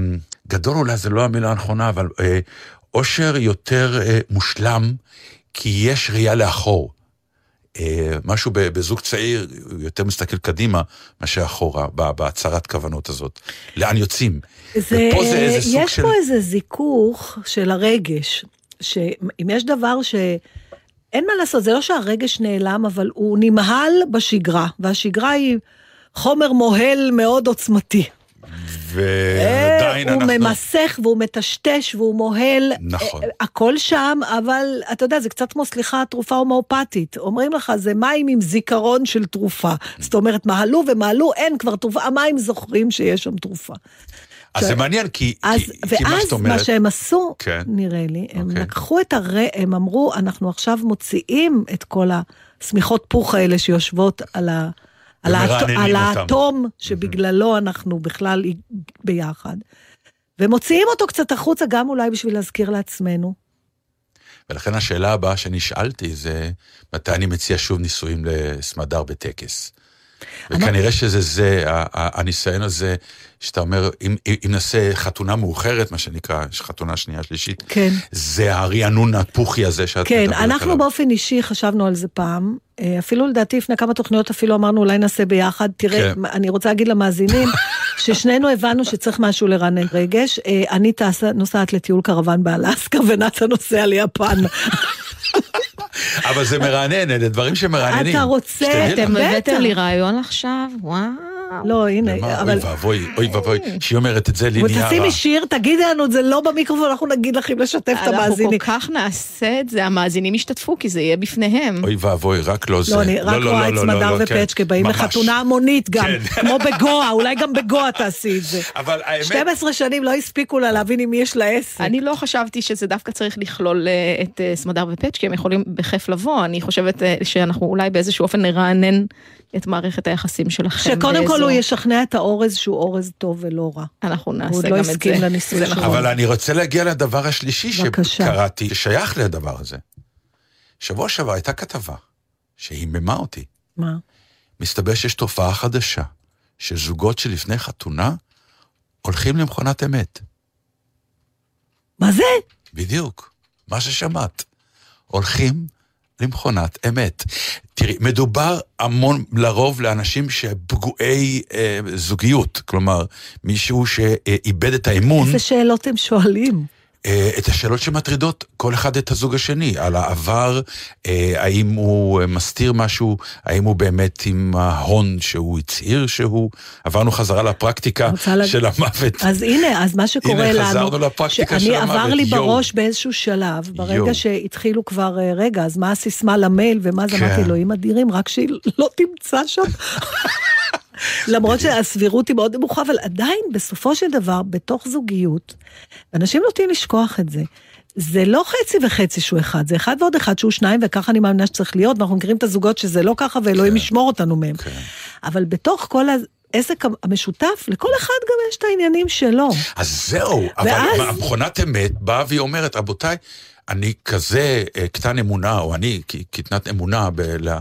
גדול אולי זה לא המילה הנכונה, אבל אה, אושר יותר אה, מושלם, כי יש ראייה לאחור. אה, משהו בזוג צעיר, יותר מסתכל קדימה מאשר אחורה, בהצהרת כוונות הזאת. לאן יוצאים? זה, ופה זה איזה סוג יש של... פה איזה זיכוך של הרגש, שאם יש דבר ש... אין מה לעשות, זה לא שהרגש נעלם, אבל הוא נמהל בשגרה, והשגרה היא חומר מוהל מאוד עוצמתי. ועדיין אה, הוא אנחנו... ממסך והוא מטשטש והוא מוהל. נכון. אה, הכל שם, אבל אתה יודע, זה קצת כמו, סליחה, תרופה הומאופתית. אומרים לך, זה מים עם זיכרון של תרופה. זאת אומרת, מהלו ומהלו, אין כבר תרופה, המים זוכרים שיש שם תרופה. אז זה מעניין, כי, אז, כי, כי מה ואז שאת מה אומרת... שהם עשו, כן. נראה לי, הם אוקיי. לקחו את הר... הם אמרו, אנחנו עכשיו מוציאים את כל השמיכות פוך האלה שיושבות על, ה... על, האט... על. האטום שבגללו אנחנו בכלל ביחד. ומוציאים אותו קצת החוצה, גם אולי בשביל להזכיר לעצמנו. ולכן השאלה הבאה שנשאלתי זה, מתי אני מציע שוב נישואים לסמדר בטקס? וכנראה שזה זה, הניסיון הזה, שאתה אומר, אם, אם נעשה חתונה מאוחרת, מה שנקרא, חתונה שנייה, שלישית, כן. זה הרענון הפוכי הזה שאת כן, מדברת אנחנו עליו. באופן אישי חשבנו על זה פעם. אה, אפילו לדעתי לפני כמה תוכניות אפילו אמרנו אולי נעשה ביחד. תראה, כן. אני רוצה להגיד למאזינים ששנינו הבנו שצריך משהו לרענן רגש. אה, אני טסה, נוסעת לטיול קרוון באלסקה ונתן נוסע ליפן. אבל זה מרענן, אלה דברים שמרעננים. אתה רוצה. אתם. הבאתם לי רעיון עכשיו? וואו. לא, הנה, אבל... אוי ואבוי, אוי ואבוי, שהיא אומרת את זה לי נהיה רע. ותשימי שיר, תגידי לנו את זה לא במיקרופון, אנחנו נגיד לכם לשתף את אנחנו המאזינים. כל כך נעשה את זה, המאזינים ישתתפו, כי זה יהיה בפניהם. אוי ואבוי, רק לא זה. לא, אני רק רואה את סמדר כן, ופצ'קה באים. לחתונה המונית גם, כן. כמו בגואה, אולי גם בגואה תעשי את זה. אבל האמת, 12 שנים לא הספיקו לה להבין עם מי יש לה עסק. אני לא חשבתי שזה דווקא צריך לכלול אה, את אה, סמדר ופצ' כי הם יכולים בכיף לבוא, אני חושבת אה, שאנחנו אולי באיזשהו אופן נרענן את מערכת היחסים שלכם. שקודם כל באזור. הוא ישכנע את האורז שהוא אורז טוב ולא רע. אנחנו נעשה עוד גם לא את זה. הסכים לניסוי שלו. נכון. אבל אני רוצה להגיע לדבר השלישי בבקשה. שקראתי, ששייך לדבר הזה. שבוע שעבר הייתה כתבה שהיממה אותי. מה? מסתבר שיש תופעה חדשה, שזוגות שלפני חתונה הולכים למכונת אמת. מה זה? בדיוק, מה ששמעת. הולכים למכונת אמת. תראי, מדובר המון, לרוב, לאנשים שפגועי אה, זוגיות. כלומר, מישהו שאיבד את האמון, איזה שאלות הם שואלים? אה, את השאלות שמטרידות כל אחד את הזוג השני, על העבר, אה, האם הוא אה, מסתיר משהו, האם הוא באמת עם ההון שהוא הצהיר שהוא, עברנו חזרה לפרקטיקה של המוות. אז הנה, אז מה שקורה הנה, לנו, חזרנו לפרקטיקה של המוות, עבר לי יואו. בראש באיזשהו שלב, ברגע יואו. שהתחילו כבר, רגע, אז מה הסיסמה למייל ומה זה, כן. אמרתי, אלוהים אדירים, רק שהיא לא תמצא שם. למרות שהסבירות היא מאוד נמוכה, אבל עדיין, בסופו של דבר, בתוך זוגיות, אנשים נוטים לשכוח את זה. זה לא חצי וחצי שהוא אחד, זה אחד ועוד אחד שהוא שניים, וככה אני מאמינה שצריך להיות, ואנחנו מכירים את הזוגות שזה לא ככה, ואלוהים ישמור אותנו מהם. כן. אבל בתוך כל העסק המשותף, לכל אחד גם יש את העניינים שלו. אז זהו, אבל ואז- מכונת אמת באה והיא אומרת, רבותיי, אני כזה אה, קטן אמונה, או אני קטנת אמונה ב- ל-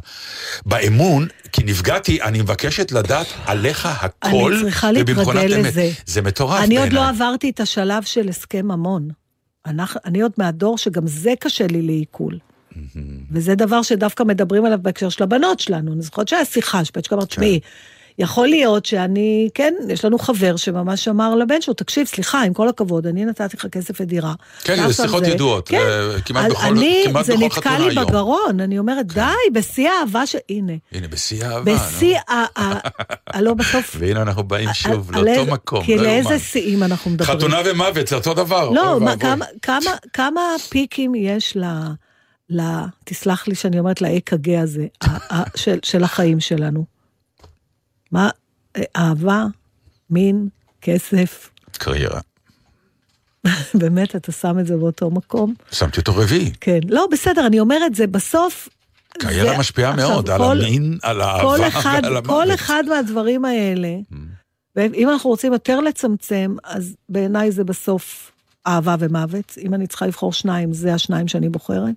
באמון, כי נפגעתי, אני מבקשת לדעת עליך הכל, אני צריכה להתרגל אמת. לזה. זה מטורף אני עוד לא בעיניי. עברתי את השלב של הסכם ממון. אנחנו, אני עוד מהדור שגם זה קשה לי לעיכול. וזה דבר שדווקא מדברים עליו בהקשר של הבנות שלנו. אני זוכרת שהיה שיחה, שפצ'קה אמרת, תשמעי, יכול להיות שאני, כן, יש לנו חבר שממש אמר לבן שלו, תקשיב, סליחה, עם כל הכבוד, אני נתתי לך כסף ודירה. כן, זה שיחות ידועות, כן. כמעט בכל- אני, כמעט זה בכל נתקע חתונה לי היום. כן. בגרון, אני אומרת, די, בשיא האהבה ש... הנה. הנה, בשיא האהבה. בשיא. ה... הלא בסוף... והנה אנחנו באים שוב לאותו מקום, כי לא לאיזה. שיאים אנחנו מדברים. חתונה ומוות, זה אותו דבר. לא. כמה, פיקים יש ל... ל... תסלח לי שאני אומרת לאק"ג הזה, של החיים שלנו. מה, אה, אהבה, מין, כסף, קריירה. באמת, אתה שם את זה באותו מקום? שמתי אותו רביעי. כן. לא, בסדר, אני אומרת, זה בסוף... קריירה זה- משפיעה עכשיו, מאוד, על כל- המין, על כל האהבה אחד, ועל המוות. כל אחד מהדברים האלה, Mm. ואם אנחנו רוצים יותר לצמצם, אז בעיניי זה בסוף אהבה ומוות. אם אני צריכה לבחור שניים, זה השניים שאני בוחרת,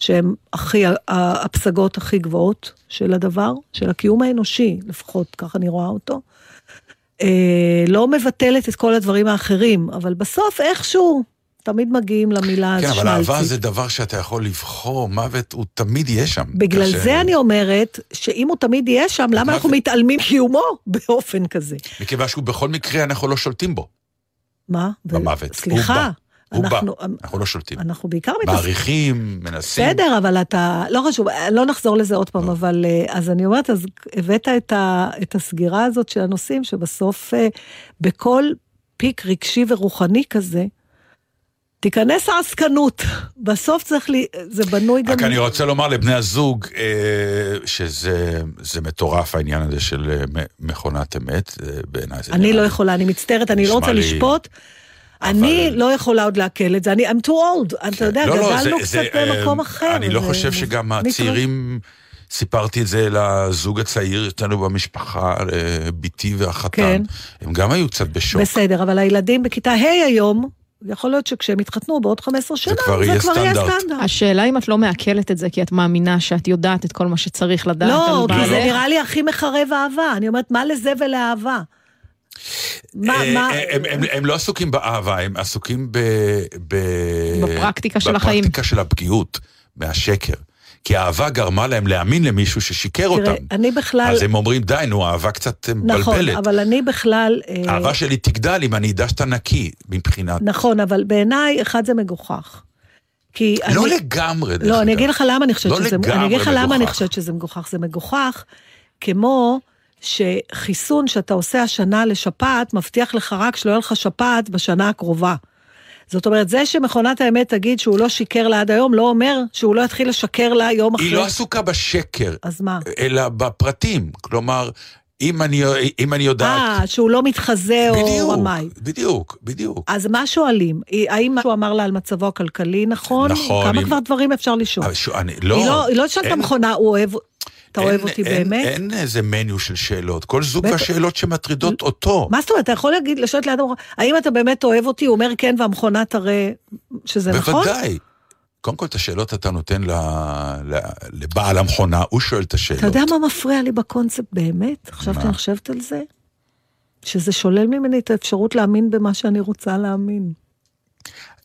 שהם הכי, הפסגות הכי גבוהות של הדבר, של הקיום האנושי, לפחות ככה אני רואה אותו. אה, לא מבטלת את כל הדברים האחרים, אבל בסוף איכשהו תמיד מגיעים למילה כן, שמלצי. אבל אהבה זה דבר שאתה יכול לבחור, מוות הוא תמיד יהיה שם. בגלל קשה. זה אני אומרת, שאם הוא תמיד יהיה שם, למה מה אנחנו זה? מתעלמים קיומו באופן כזה? מכיוון שהוא בכל מקרה אנחנו לא שולטים בו. מה? במוות. סליחה, הוא בא, אנחנו- אנחנו לא שולטים. אנחנו בעיקר מתעסקים... מעריכים, מנסים. בסדר, אבל אתה, לא חשוב, לא נחזור לזה עוד פעם, אבל אה, אז אני אומרת, אז הבאת את, ה, את הסגירה הזאת של הנושאים, שבסוף אה, בכל פיק רגשי ורוחני כזה, תיכנס העסקנות. בסוף צריך, לי, זה בנוי גם... רק אני רוצה לומר לבני הזוג אה, שזה זה מטורף העניין הזה של מכונת אמת, בעיניי זה אני לא יכולה, אני מצטערת, אני לא רוצה לשפוט. אני לא יכולה עוד לעכל את זה, אני, I'm too old, אתה יודע, לא, לא, גדלנו זה- קצת זה, במקום אה, אחר. אני לא זה- חושב שגם מתרס- הצעירים, סיפרתי את זה לזוג הצעיר אצלנו במשפחה, לביתי והחתן, כן. הם גם היו קצת בשוק. בסדר, אבל הילדים בכיתה ה' היום, יכול להיות שכשהם יתחתנו בעוד 15 שנה, כבר יהיה סטנדרט. השאלה אם את לא מעכלת את זה, כי את מאמינה שאת יודעת את כל מה שצריך לדעת לא, על כי זה בעלך. נראה לי הכי מחרב אהבה. אני אומרת, מה לזה ולאהבה? מה, אה, מה... אה, הם, הם, הם לא עסוקים באהבה, הם עסוקים ב, ב, בפרקטיקה של החיים. בפרקטיקה של הפגיעות, מהשקר. כי האהבה גרמה להם להאמין למישהו ששיקר תראה, אותם. אני בכלל... אז הם אומרים, די, נו, האהבה קצת אה, נכון, מבלבלת. אבל אני בכלל... אה, האהבה שלי תגדל אם אני אדע שאתה נקי, מבחינת... נכון, אבל בעיניי, אחד זה מגוחך. כי לא אני... לגמרי, דרך לא, אני אגב. אגיד לך למה אני חושבת לא שזה... לגמרי אני אגיד לך למה אני. חושבת שזה מגוחך. זה מגוחך כמו שחיסון שאתה עושה השנה לשפעת, מבטיח לך רק שלא יהיה לך שפעת בשנה הקרובה. זאת אומרת, זה שמכונת האמת תגיד שהוא לא שיקר לה עד היום, לא אומר שהוא לא יתחיל לשקר לה יום אחרי. היא לא עסוקה בשקר, אז מה? אלא בפרטים. כלומר, אם אני, אם אני יודעת... אה, שהוא לא מתחזה או בדיוק, רמאי. בדיוק, בדיוק. אז מה שואלים? האם מה שהוא אמר לה על מצבו הכלכלי נכון? נכון, כמה אם- כבר דברים אפשר לשאול? אבל שוב, אני, לא, היא לא, היא לא תשאל את המכונה, הוא אוהב, אתה אוהב אין- אותי אין- באמת? אין איזה מניו של שאלות. כל זוג בטח. והשאלות שמטרידות אותו. מה זאת אומרת, אתה יכול להגיד, לשאול את ליד המכונה, האם אתה באמת אוהב אותי? הוא אומר כן, והמכונה תראה שזה נכון? בוודאי. קודם כל, את השאלות אתה נותן ל- ל- לבעל המכונה, הוא שואל את השאלות. אתה יודע מה מפריע לי בקונספט באמת? עכשיו? שאני חושבת על זה? שזה שולל ממני את האפשרות להאמין במה שאני רוצה להאמין.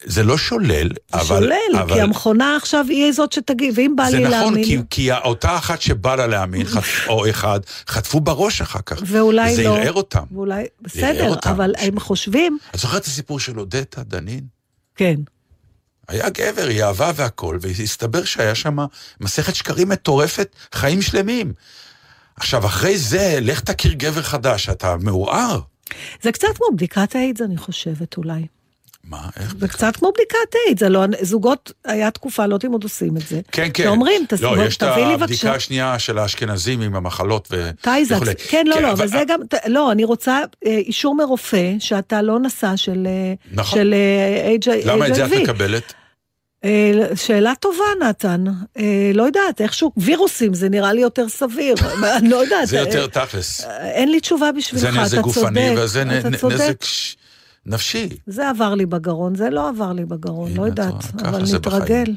זה לא שולל, זה אבל... שולל, אבל... כי המכונה עכשיו היא זאת שתגיד, ואם בא זה לי נכון, להאמין... כי, כי אותה אחת שבא לה להאמין, חט- או אחד, חטפו בראש אחר כך. ואולי וזה לא. ערער אותם. ואולי, בסדר, אותם. אבל הם חושבים, את זוכרת את הסיפור של אודטה דנין? כן. היה גבר, היא אהבה והכל, והסתבר שהיה שם מסכת שקרים מטורפת, חיים שלמים. עכשיו, אחרי זה, לך תכיר גבר חדש, אתה מעורער. זה קצת כמו בדיקת האיידס, אני חושבת, אולי. מה, איך? זה קצת כמו בדיקת איידס, זה לא, זוגות, היה תקופה, לא יודעת אם עוד עושים את זה. כן, כן. שאומרים, תס- לא, יש את תביא לי הבדיקה בבקשה. השנייה של האשכנזים עם המחלות וכולי. כן, לא, לא, אבל זה גם, לא, אני רוצה אה, אישור מרופא שאתה לא נשא של אה, נכון. של אה, HIV. למה את זה את מקבלת? אה, שאלה טובה, נתן. אה, לא יודעת, איכשהו, וירוסים זה נראה לי יותר סביר. אני לא יודעת. זה אה, יותר תכלס. אה, אין לי תשובה בשבילך, זה אתה נזק צודק. גופני וזה נ- אתה נ- צודק. נזק נפשי. זה עבר לי בגרון, זה לא עבר לי בגרון, לא יודעת, אבל. נתרגל.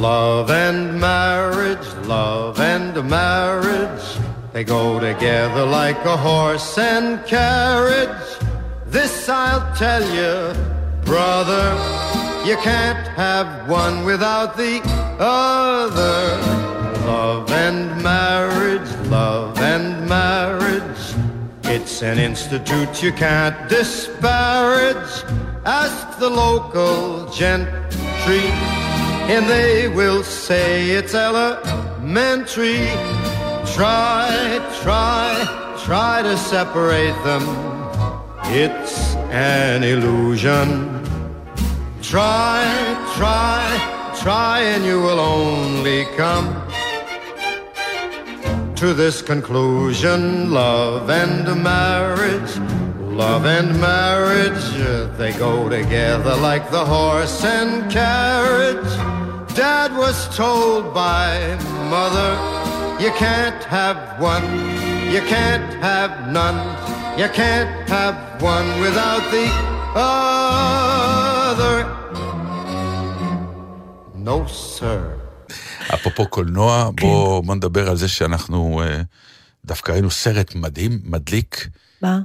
Love and marriage, love and marriage, they go together like a horse and carriage. This I'll tell you, brother, you can't have one without the other. Love and marriage, love and marriage, it's an institute you can't disparage. Ask the local gentry and they will say it's elementary. Try, try, try to separate them. It's an illusion. Try, try, try, and you will only come to this conclusion. Love and marriage, love and marriage, they go together like the horse and carriage. Dad was told by mother, you can't have one, you can't have none, you can't have one without the other. No, sir. אפרופו קולנוע, בוא בוא נדבר על זה שאנחנו אה, דווקא ראינו סרט מדהים, מדליק, מה?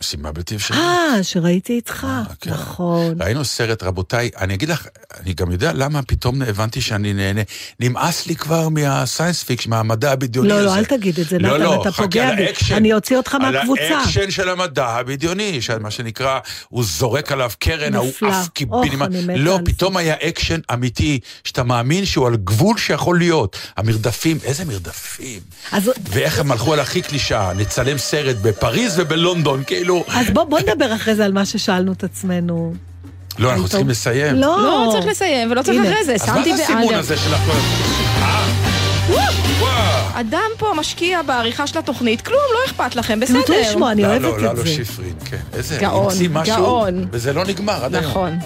משימה בלתי אפשרית. אה, שראיתי איתך, כן. נכון. ראינו סרט, רבותיי, אני אגיד לך, אני גם יודע למה פתאום הבנתי שאני נהנה. נמאס לי כבר מה science fiction, מהמדע הבדיוני לא, הזה. לא, אל תגיד את זה, לא, נתן, לא, אתה פוגע על בי. אני אוציא אותך על מהקבוצה. האקשן של המדע הבדיוני, מה שנקרא, הוא זורק עליו קרן, ההוא. עף קיבינימה. לא, על. פתאום היה אקשן אמיתי, שאתה מאמין שהוא על גבול שיכול להיות. המרדפים, איזה מרדפים. ואיך הם הלכו על הכי קלישאה, נצלם סרט בפריז ובלונדון, כאילו... אז בוא, בוא נדבר אחרי זה על מה ששאלנו את עצמנו. לא, אנחנו צריכים לסיים. לא. לא צריך לסיים ולא צריך. אחרי זה, אז מה שמתי זה הסימון. הזה של הכל? אה? אדם פה משקיע בעריכה של התוכנית, כלום, לא אכפת לכם, בסדר. תנותו לשמוע, אני לא, אוהבת לא, את לא זה. שיפרין, כן. איזה, גאון, המציא משהו, גאון. וזה לא נגמר עד היום. נכון.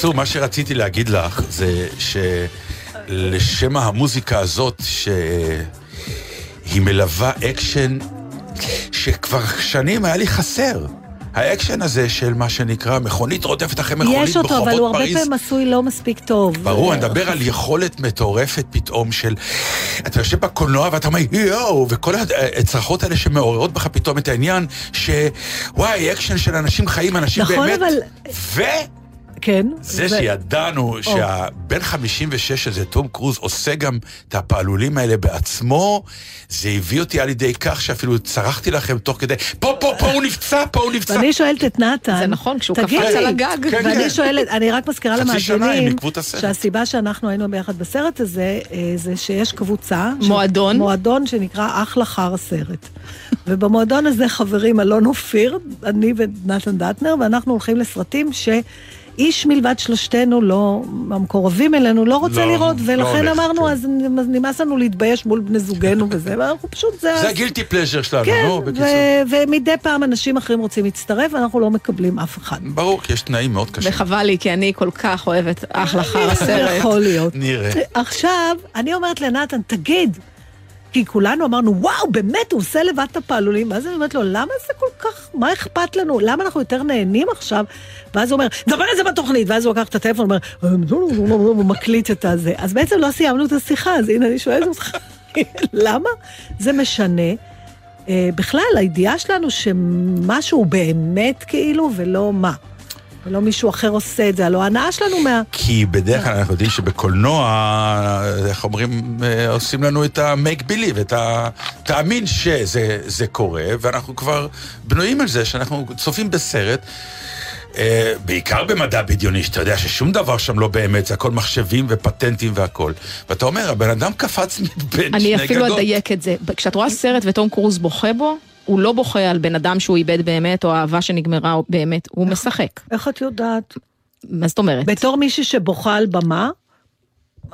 בקיצור, מה שרציתי להגיד לך זה שלשם המוזיקה הזאת, שהיא מלווה אקשן שכבר שנים היה לי חסר. האקשן הזה של מה שנקרא מכונית רודפת אחרי מכונית יש אותו, ברחובות אבל הוא הרבה פריז. פעמים עשוי לא מספיק טוב. ברור, אני מדבר על יכולת מטורפת פתאום של... אתה יושב בקולנוע ואתה אומר, יואו, וכל הצרחות האלה שמעוררות בך פתאום את העניין, שוואי, אקשן של אנשים חיים, אנשים נכון, באמת... אבל- ו... כן. זה ו- שידענו שהבן 56 הזה, תום קרוז, עושה גם את הפעלולים האלה בעצמו, זה הביא אותי על ידי כך שאפילו צרחתי לכם תוך כדי, פה, פה, פה הוא נפצע, פה הוא נפצע. ואני שואלת את נתן, זה נכון, כשהוא קפץ על הגג. כן, ואני כן. שואלת, אני רק מזכירה למאזינים. שהסיבה שאנחנו היינו ביחד בסרט הזה, אה, זה שיש קבוצה, ש- מועדון. מועדון שנקרא אחלה חר הסרט. ובמועדון הזה חברים אלון אופיר, אני ונתן דטנר, ואנחנו הולכים לסרטים ש... איש מלבד שלושתנו, לא, המקורבים אלינו, לא רוצה לא, לראות, לא ולכן הולך, אמרנו, כן. אז נמאס לנו להתבייש מול בני זוגנו וזה, ואנחנו פשוט, זה... זה הגילטי פלז'ר שלנו, כן, נו, בקיצור. ו- ומדי פעם אנשים אחרים רוצים להצטרף, ואנחנו לא מקבלים אף אחד. ברור, כי יש תנאים מאוד קשים. וחבל לי, כי אני כל כך אוהבת אחלה חר הסרט. יכול להיות. נראה. עכשיו, אני אומרת לנתן, תגיד, כי כולנו אמרנו, וואו, באמת, הוא עושה לבד את הפעלולים. ואז אני אומרת לו, למה זה כל כך, מה אכפת לנו? למה אנחנו יותר נהנים עכשיו? ואז הוא אומר, דבר על זה בתוכנית. ואז הוא לקח את הטלפון, אומר, הוא מקליט את הזה. אז בעצם לא סיימנו את השיחה, אז הנה, אני שואלת אותך, למה זה משנה? אה, בכלל, הידיעה שלנו שמשהו באמת כאילו, ולא מה. ולא מישהו אחר עושה את זה, הלוא ההנאה שלנו מה... כי בדרך כלל אנחנו יודעים שבקולנוע, איך אומרים, אה, עושים לנו את ה-make believe, את ה... תאמין שזה זה קורה, ואנחנו כבר בנויים על זה שאנחנו צופים בסרט. אה, בעיקר במדע בדיוני, שאתה יודע ששום דבר שם לא באמת, זה הכל מחשבים ופטנטים והכל. ואתה אומר, הבן אדם קפץ מבין אני שני אפילו גגות. אדייק את זה. כשאת רואה סרט וטום קרוז בוכה בו, הוא לא בוכה על בן אדם שהוא איבד באמת, או אהבה שנגמרה באמת, הוא משחק. איך את יודעת? מה זאת אומרת? בתור מישהי שבוכה על במה,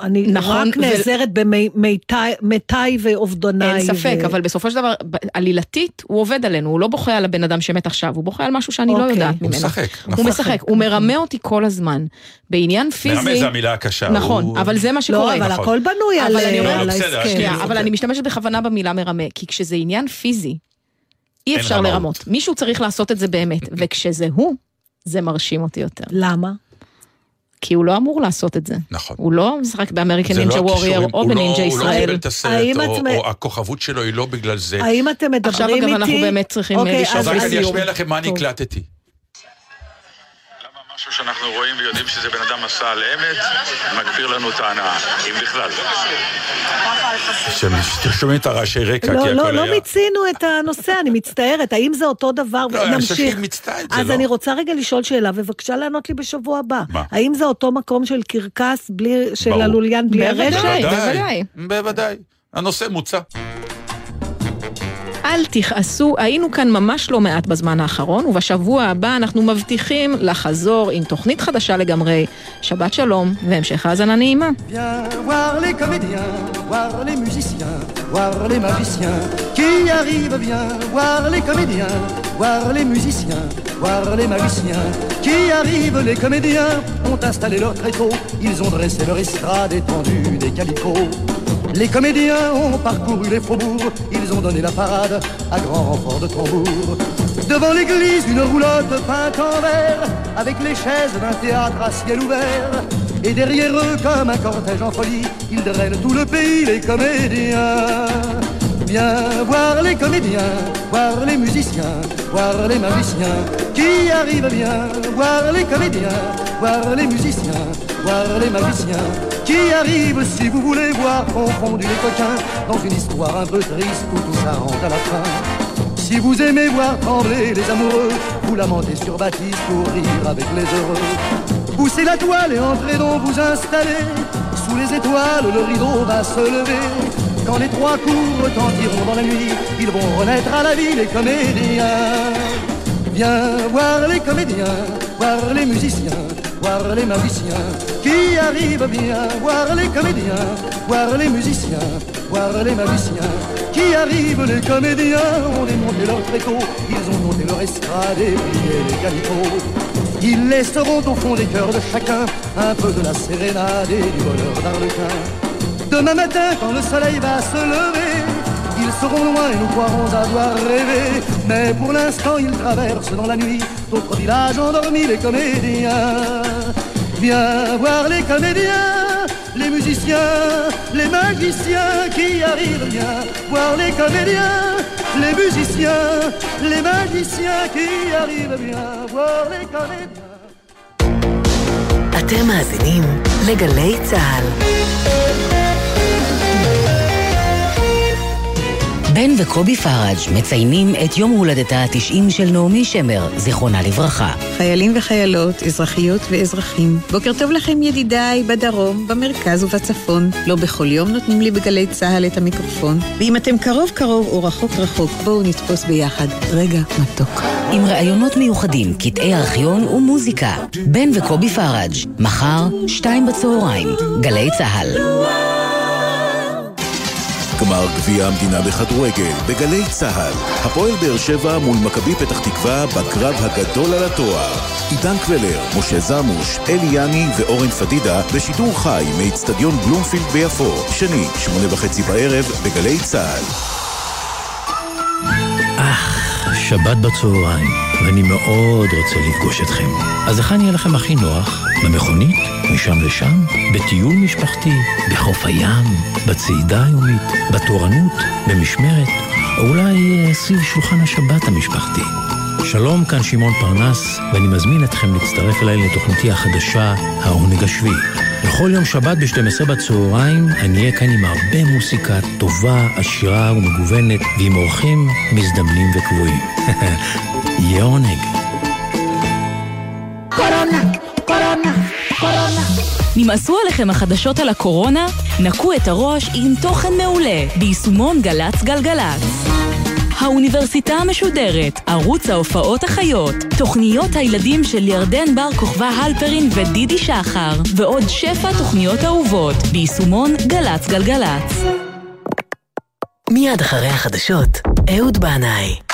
אני נכון, רק ו- נעזרת במתי ואובדניי. אין ספק, ו- אבל בסופו של דבר, עלילתית, הוא עובד עלינו, הוא לא בוכה על הבן אדם שמת עכשיו, הוא בוכה על משהו שאני לא אוקיי. יודעת הוא ממנו. משחק, הוא נכון. משחק, הוא מרמה אותי כל הזמן. בעניין פיזי... מרמה זה המילה הקשה. נכון, הוא- אבל זה מה לא, שקורה. אבל נכון. הכל בנוי על אבל אני אומרת- על לא, בסדר, ההסכם. אבל אוקיי. אני משתמשת בכוונה במילה מרמה, כי כשזה עניין פיזי, אי אפשר רמאות. לרמות. מישהו צריך לעשות את זה באמת, וכשזה הוא, זה מרשים אותי יותר. למה? כי הוא לא אמור לעשות את זה. נכון. הוא לא משחק באמריקן נינג'ה וורייר או לא- בנינג'ה הוא לא ישראל. קיבל את הסרט, או- הכוכבות שלו היא לא בגלל זה. האם אתם מדברים עכשיו, איתי? אגב, אנחנו באמת צריכים, אוקיי, לשאול אז- אז רק לסיום. אני אשמיע לכם מה אני. הקלטתי. משהו שאנחנו רואים ויודעים שזה בן אדם עשה על אמת, מגביר לנו את ההנאה, אם בכלל. שומעים את הרעשי רקע, כי לא, הכל לא, היה... לא מיצינו את הנושא, אני מצטערת. האם זה אותו דבר? לא, אני חושב נמשיך. שהיא מיצתה את זה, אז לא? אני רוצה רגע לשאול שאלה, ובבקשה לענות לי בשבוע הבא. מה? האם זה אותו מקום של קרקס של. הלוליין בלי. הרשת? בוודאי. בוודאי. הנושא מוצע. אל תכעסו, היינו כאן ממש לא מעט בזמן האחרון, ובשבוע הבא אנחנו מבטיחים לחזור עם תוכנית חדשה לגמרי. שבת שלום, והמשך האזנה נעימה. Viens voir les comédiens, voir les musiciens, voir les magiciens qui arrivent. Viens voir les comédiens, voir les musiciens, voir les magiciens qui arrivent. Les comédiens ont installé leur tréteau, ils ont dressé leur estrade étendue des calicots. Les comédiens ont parcouru les faubourgs, ils ont donné la parade à grand renfort de tambour. Devant l'église, une roulotte peinte en vert, avec les chaises d'un théâtre à ciel ouvert. Et derrière eux, comme un cortège en folie, ils drainent tout le pays, les comédiens. Viens voir les comédiens, voir les musiciens, voir les magiciens qui arrivent bien. Voir les comédiens, voir les musiciens, voir les magiciens qui arrivent. Si vous voulez voir confondus les coquins dans une histoire un peu triste où tout ça à la fin. Si vous aimez voir trembler les amoureux, vous lamentez sur Baptiste pour rire avec les heureux. Poussez la toile et entrez donc vous installer. Sous les étoiles, le rideau va se lever. Quand les trois coups retentiront dans la nuit, ils vont renaître à la vie les comédiens. Viens voir les comédiens, voir les musiciens, voir les magiciens qui arrivent bien. Voir les comédiens, voir les musiciens, voir les magiciens qui arrivent. Les comédiens ont démonté leur tréteau, ils ont monté leur estrade et plié les calicots. Ils laisseront au fond des cœurs de chacun un peu de la sérénade et du bonheur d'Arlequin. Demain matin, quand le soleil va se lever, ils seront loin et nous croirons avoir rêvé. Mais pour l'instant, ils traversent dans la nuit d'autres villages endormis, les comédiens. Viens voir les comédiens, les musiciens, les magiciens qui arrivent. Viens voir les comédiens, les musiciens, les magiciens qui arrivent. Viens voir les comédiens. אתם מאזינים לגלי צה"ל. בן וקובי פראג' מציינים את יום הולדתה ה-90 של נעמי שמר, זיכרונה לברכה. חיילים וחיילות, אזרחיות ואזרחים, בוקר טוב לכם ידידיי בדרום, במרכז ובצפון. לא בכל יום נותנים לי בגלי צה"ל את המיקרופון, ואם אתם קרוב קרוב או רחוק רחוק, בואו נתפוס ביחד רגע מתוק. עם ראיונות מיוחדים, קטעי ארכיון ומוזיקה. בן וקובי פראג', מחר, שתיים בצהריים, גלי צה"ל. גמר גביע המדינה בכדורגל בגלי צה"ל. הפועל באר שבע מול מכבי פתח תקווה בקרב הגדול על התואר. עידן קבלר, משה זמוש, אלי יני ואורן פדידה בשידור חי מאיצטדיון בלומפילד ביפו. שני, שמונה וחצי בערב בגלי צה"ל. שבת בצהריים, ואני מאוד רוצה לפגוש אתכם. אז היכן יהיה לכם הכי נוח? במכונית? משם לשם? בטיול משפחתי? בחוף הים? בצעידה היומית? בתורנות? במשמרת? או אולי אה, סביב שולחן השבת המשפחתי? שלום, כאן שמעון פרנס, ואני מזמין אתכם להצטרף אליי לתוכניתי החדשה, העונג השביעי. בכל יום שבת ב-12 בצהריים אני אהיה כאן עם הרבה מוסיקה טובה, עשירה ומגוונת, ועם אורחים מזדמנים וקבועים. יהיה עונג. קורונה, קורונה, קורונה. נמאסו עליכם החדשות על הקורונה? נקו את הראש עם תוכן מעולה ביישומון גל"צ גלגלצ. האוניברסיטה המשודרת, ערוץ ההופעות החיות, תוכניות הילדים של ירדן בר כוכבא הלפרין ודידי שחר, ועוד שפע תוכניות אהובות ביישומון גל"צ גלגלצ. מיד אחרי החדשות, אהוד בנאי.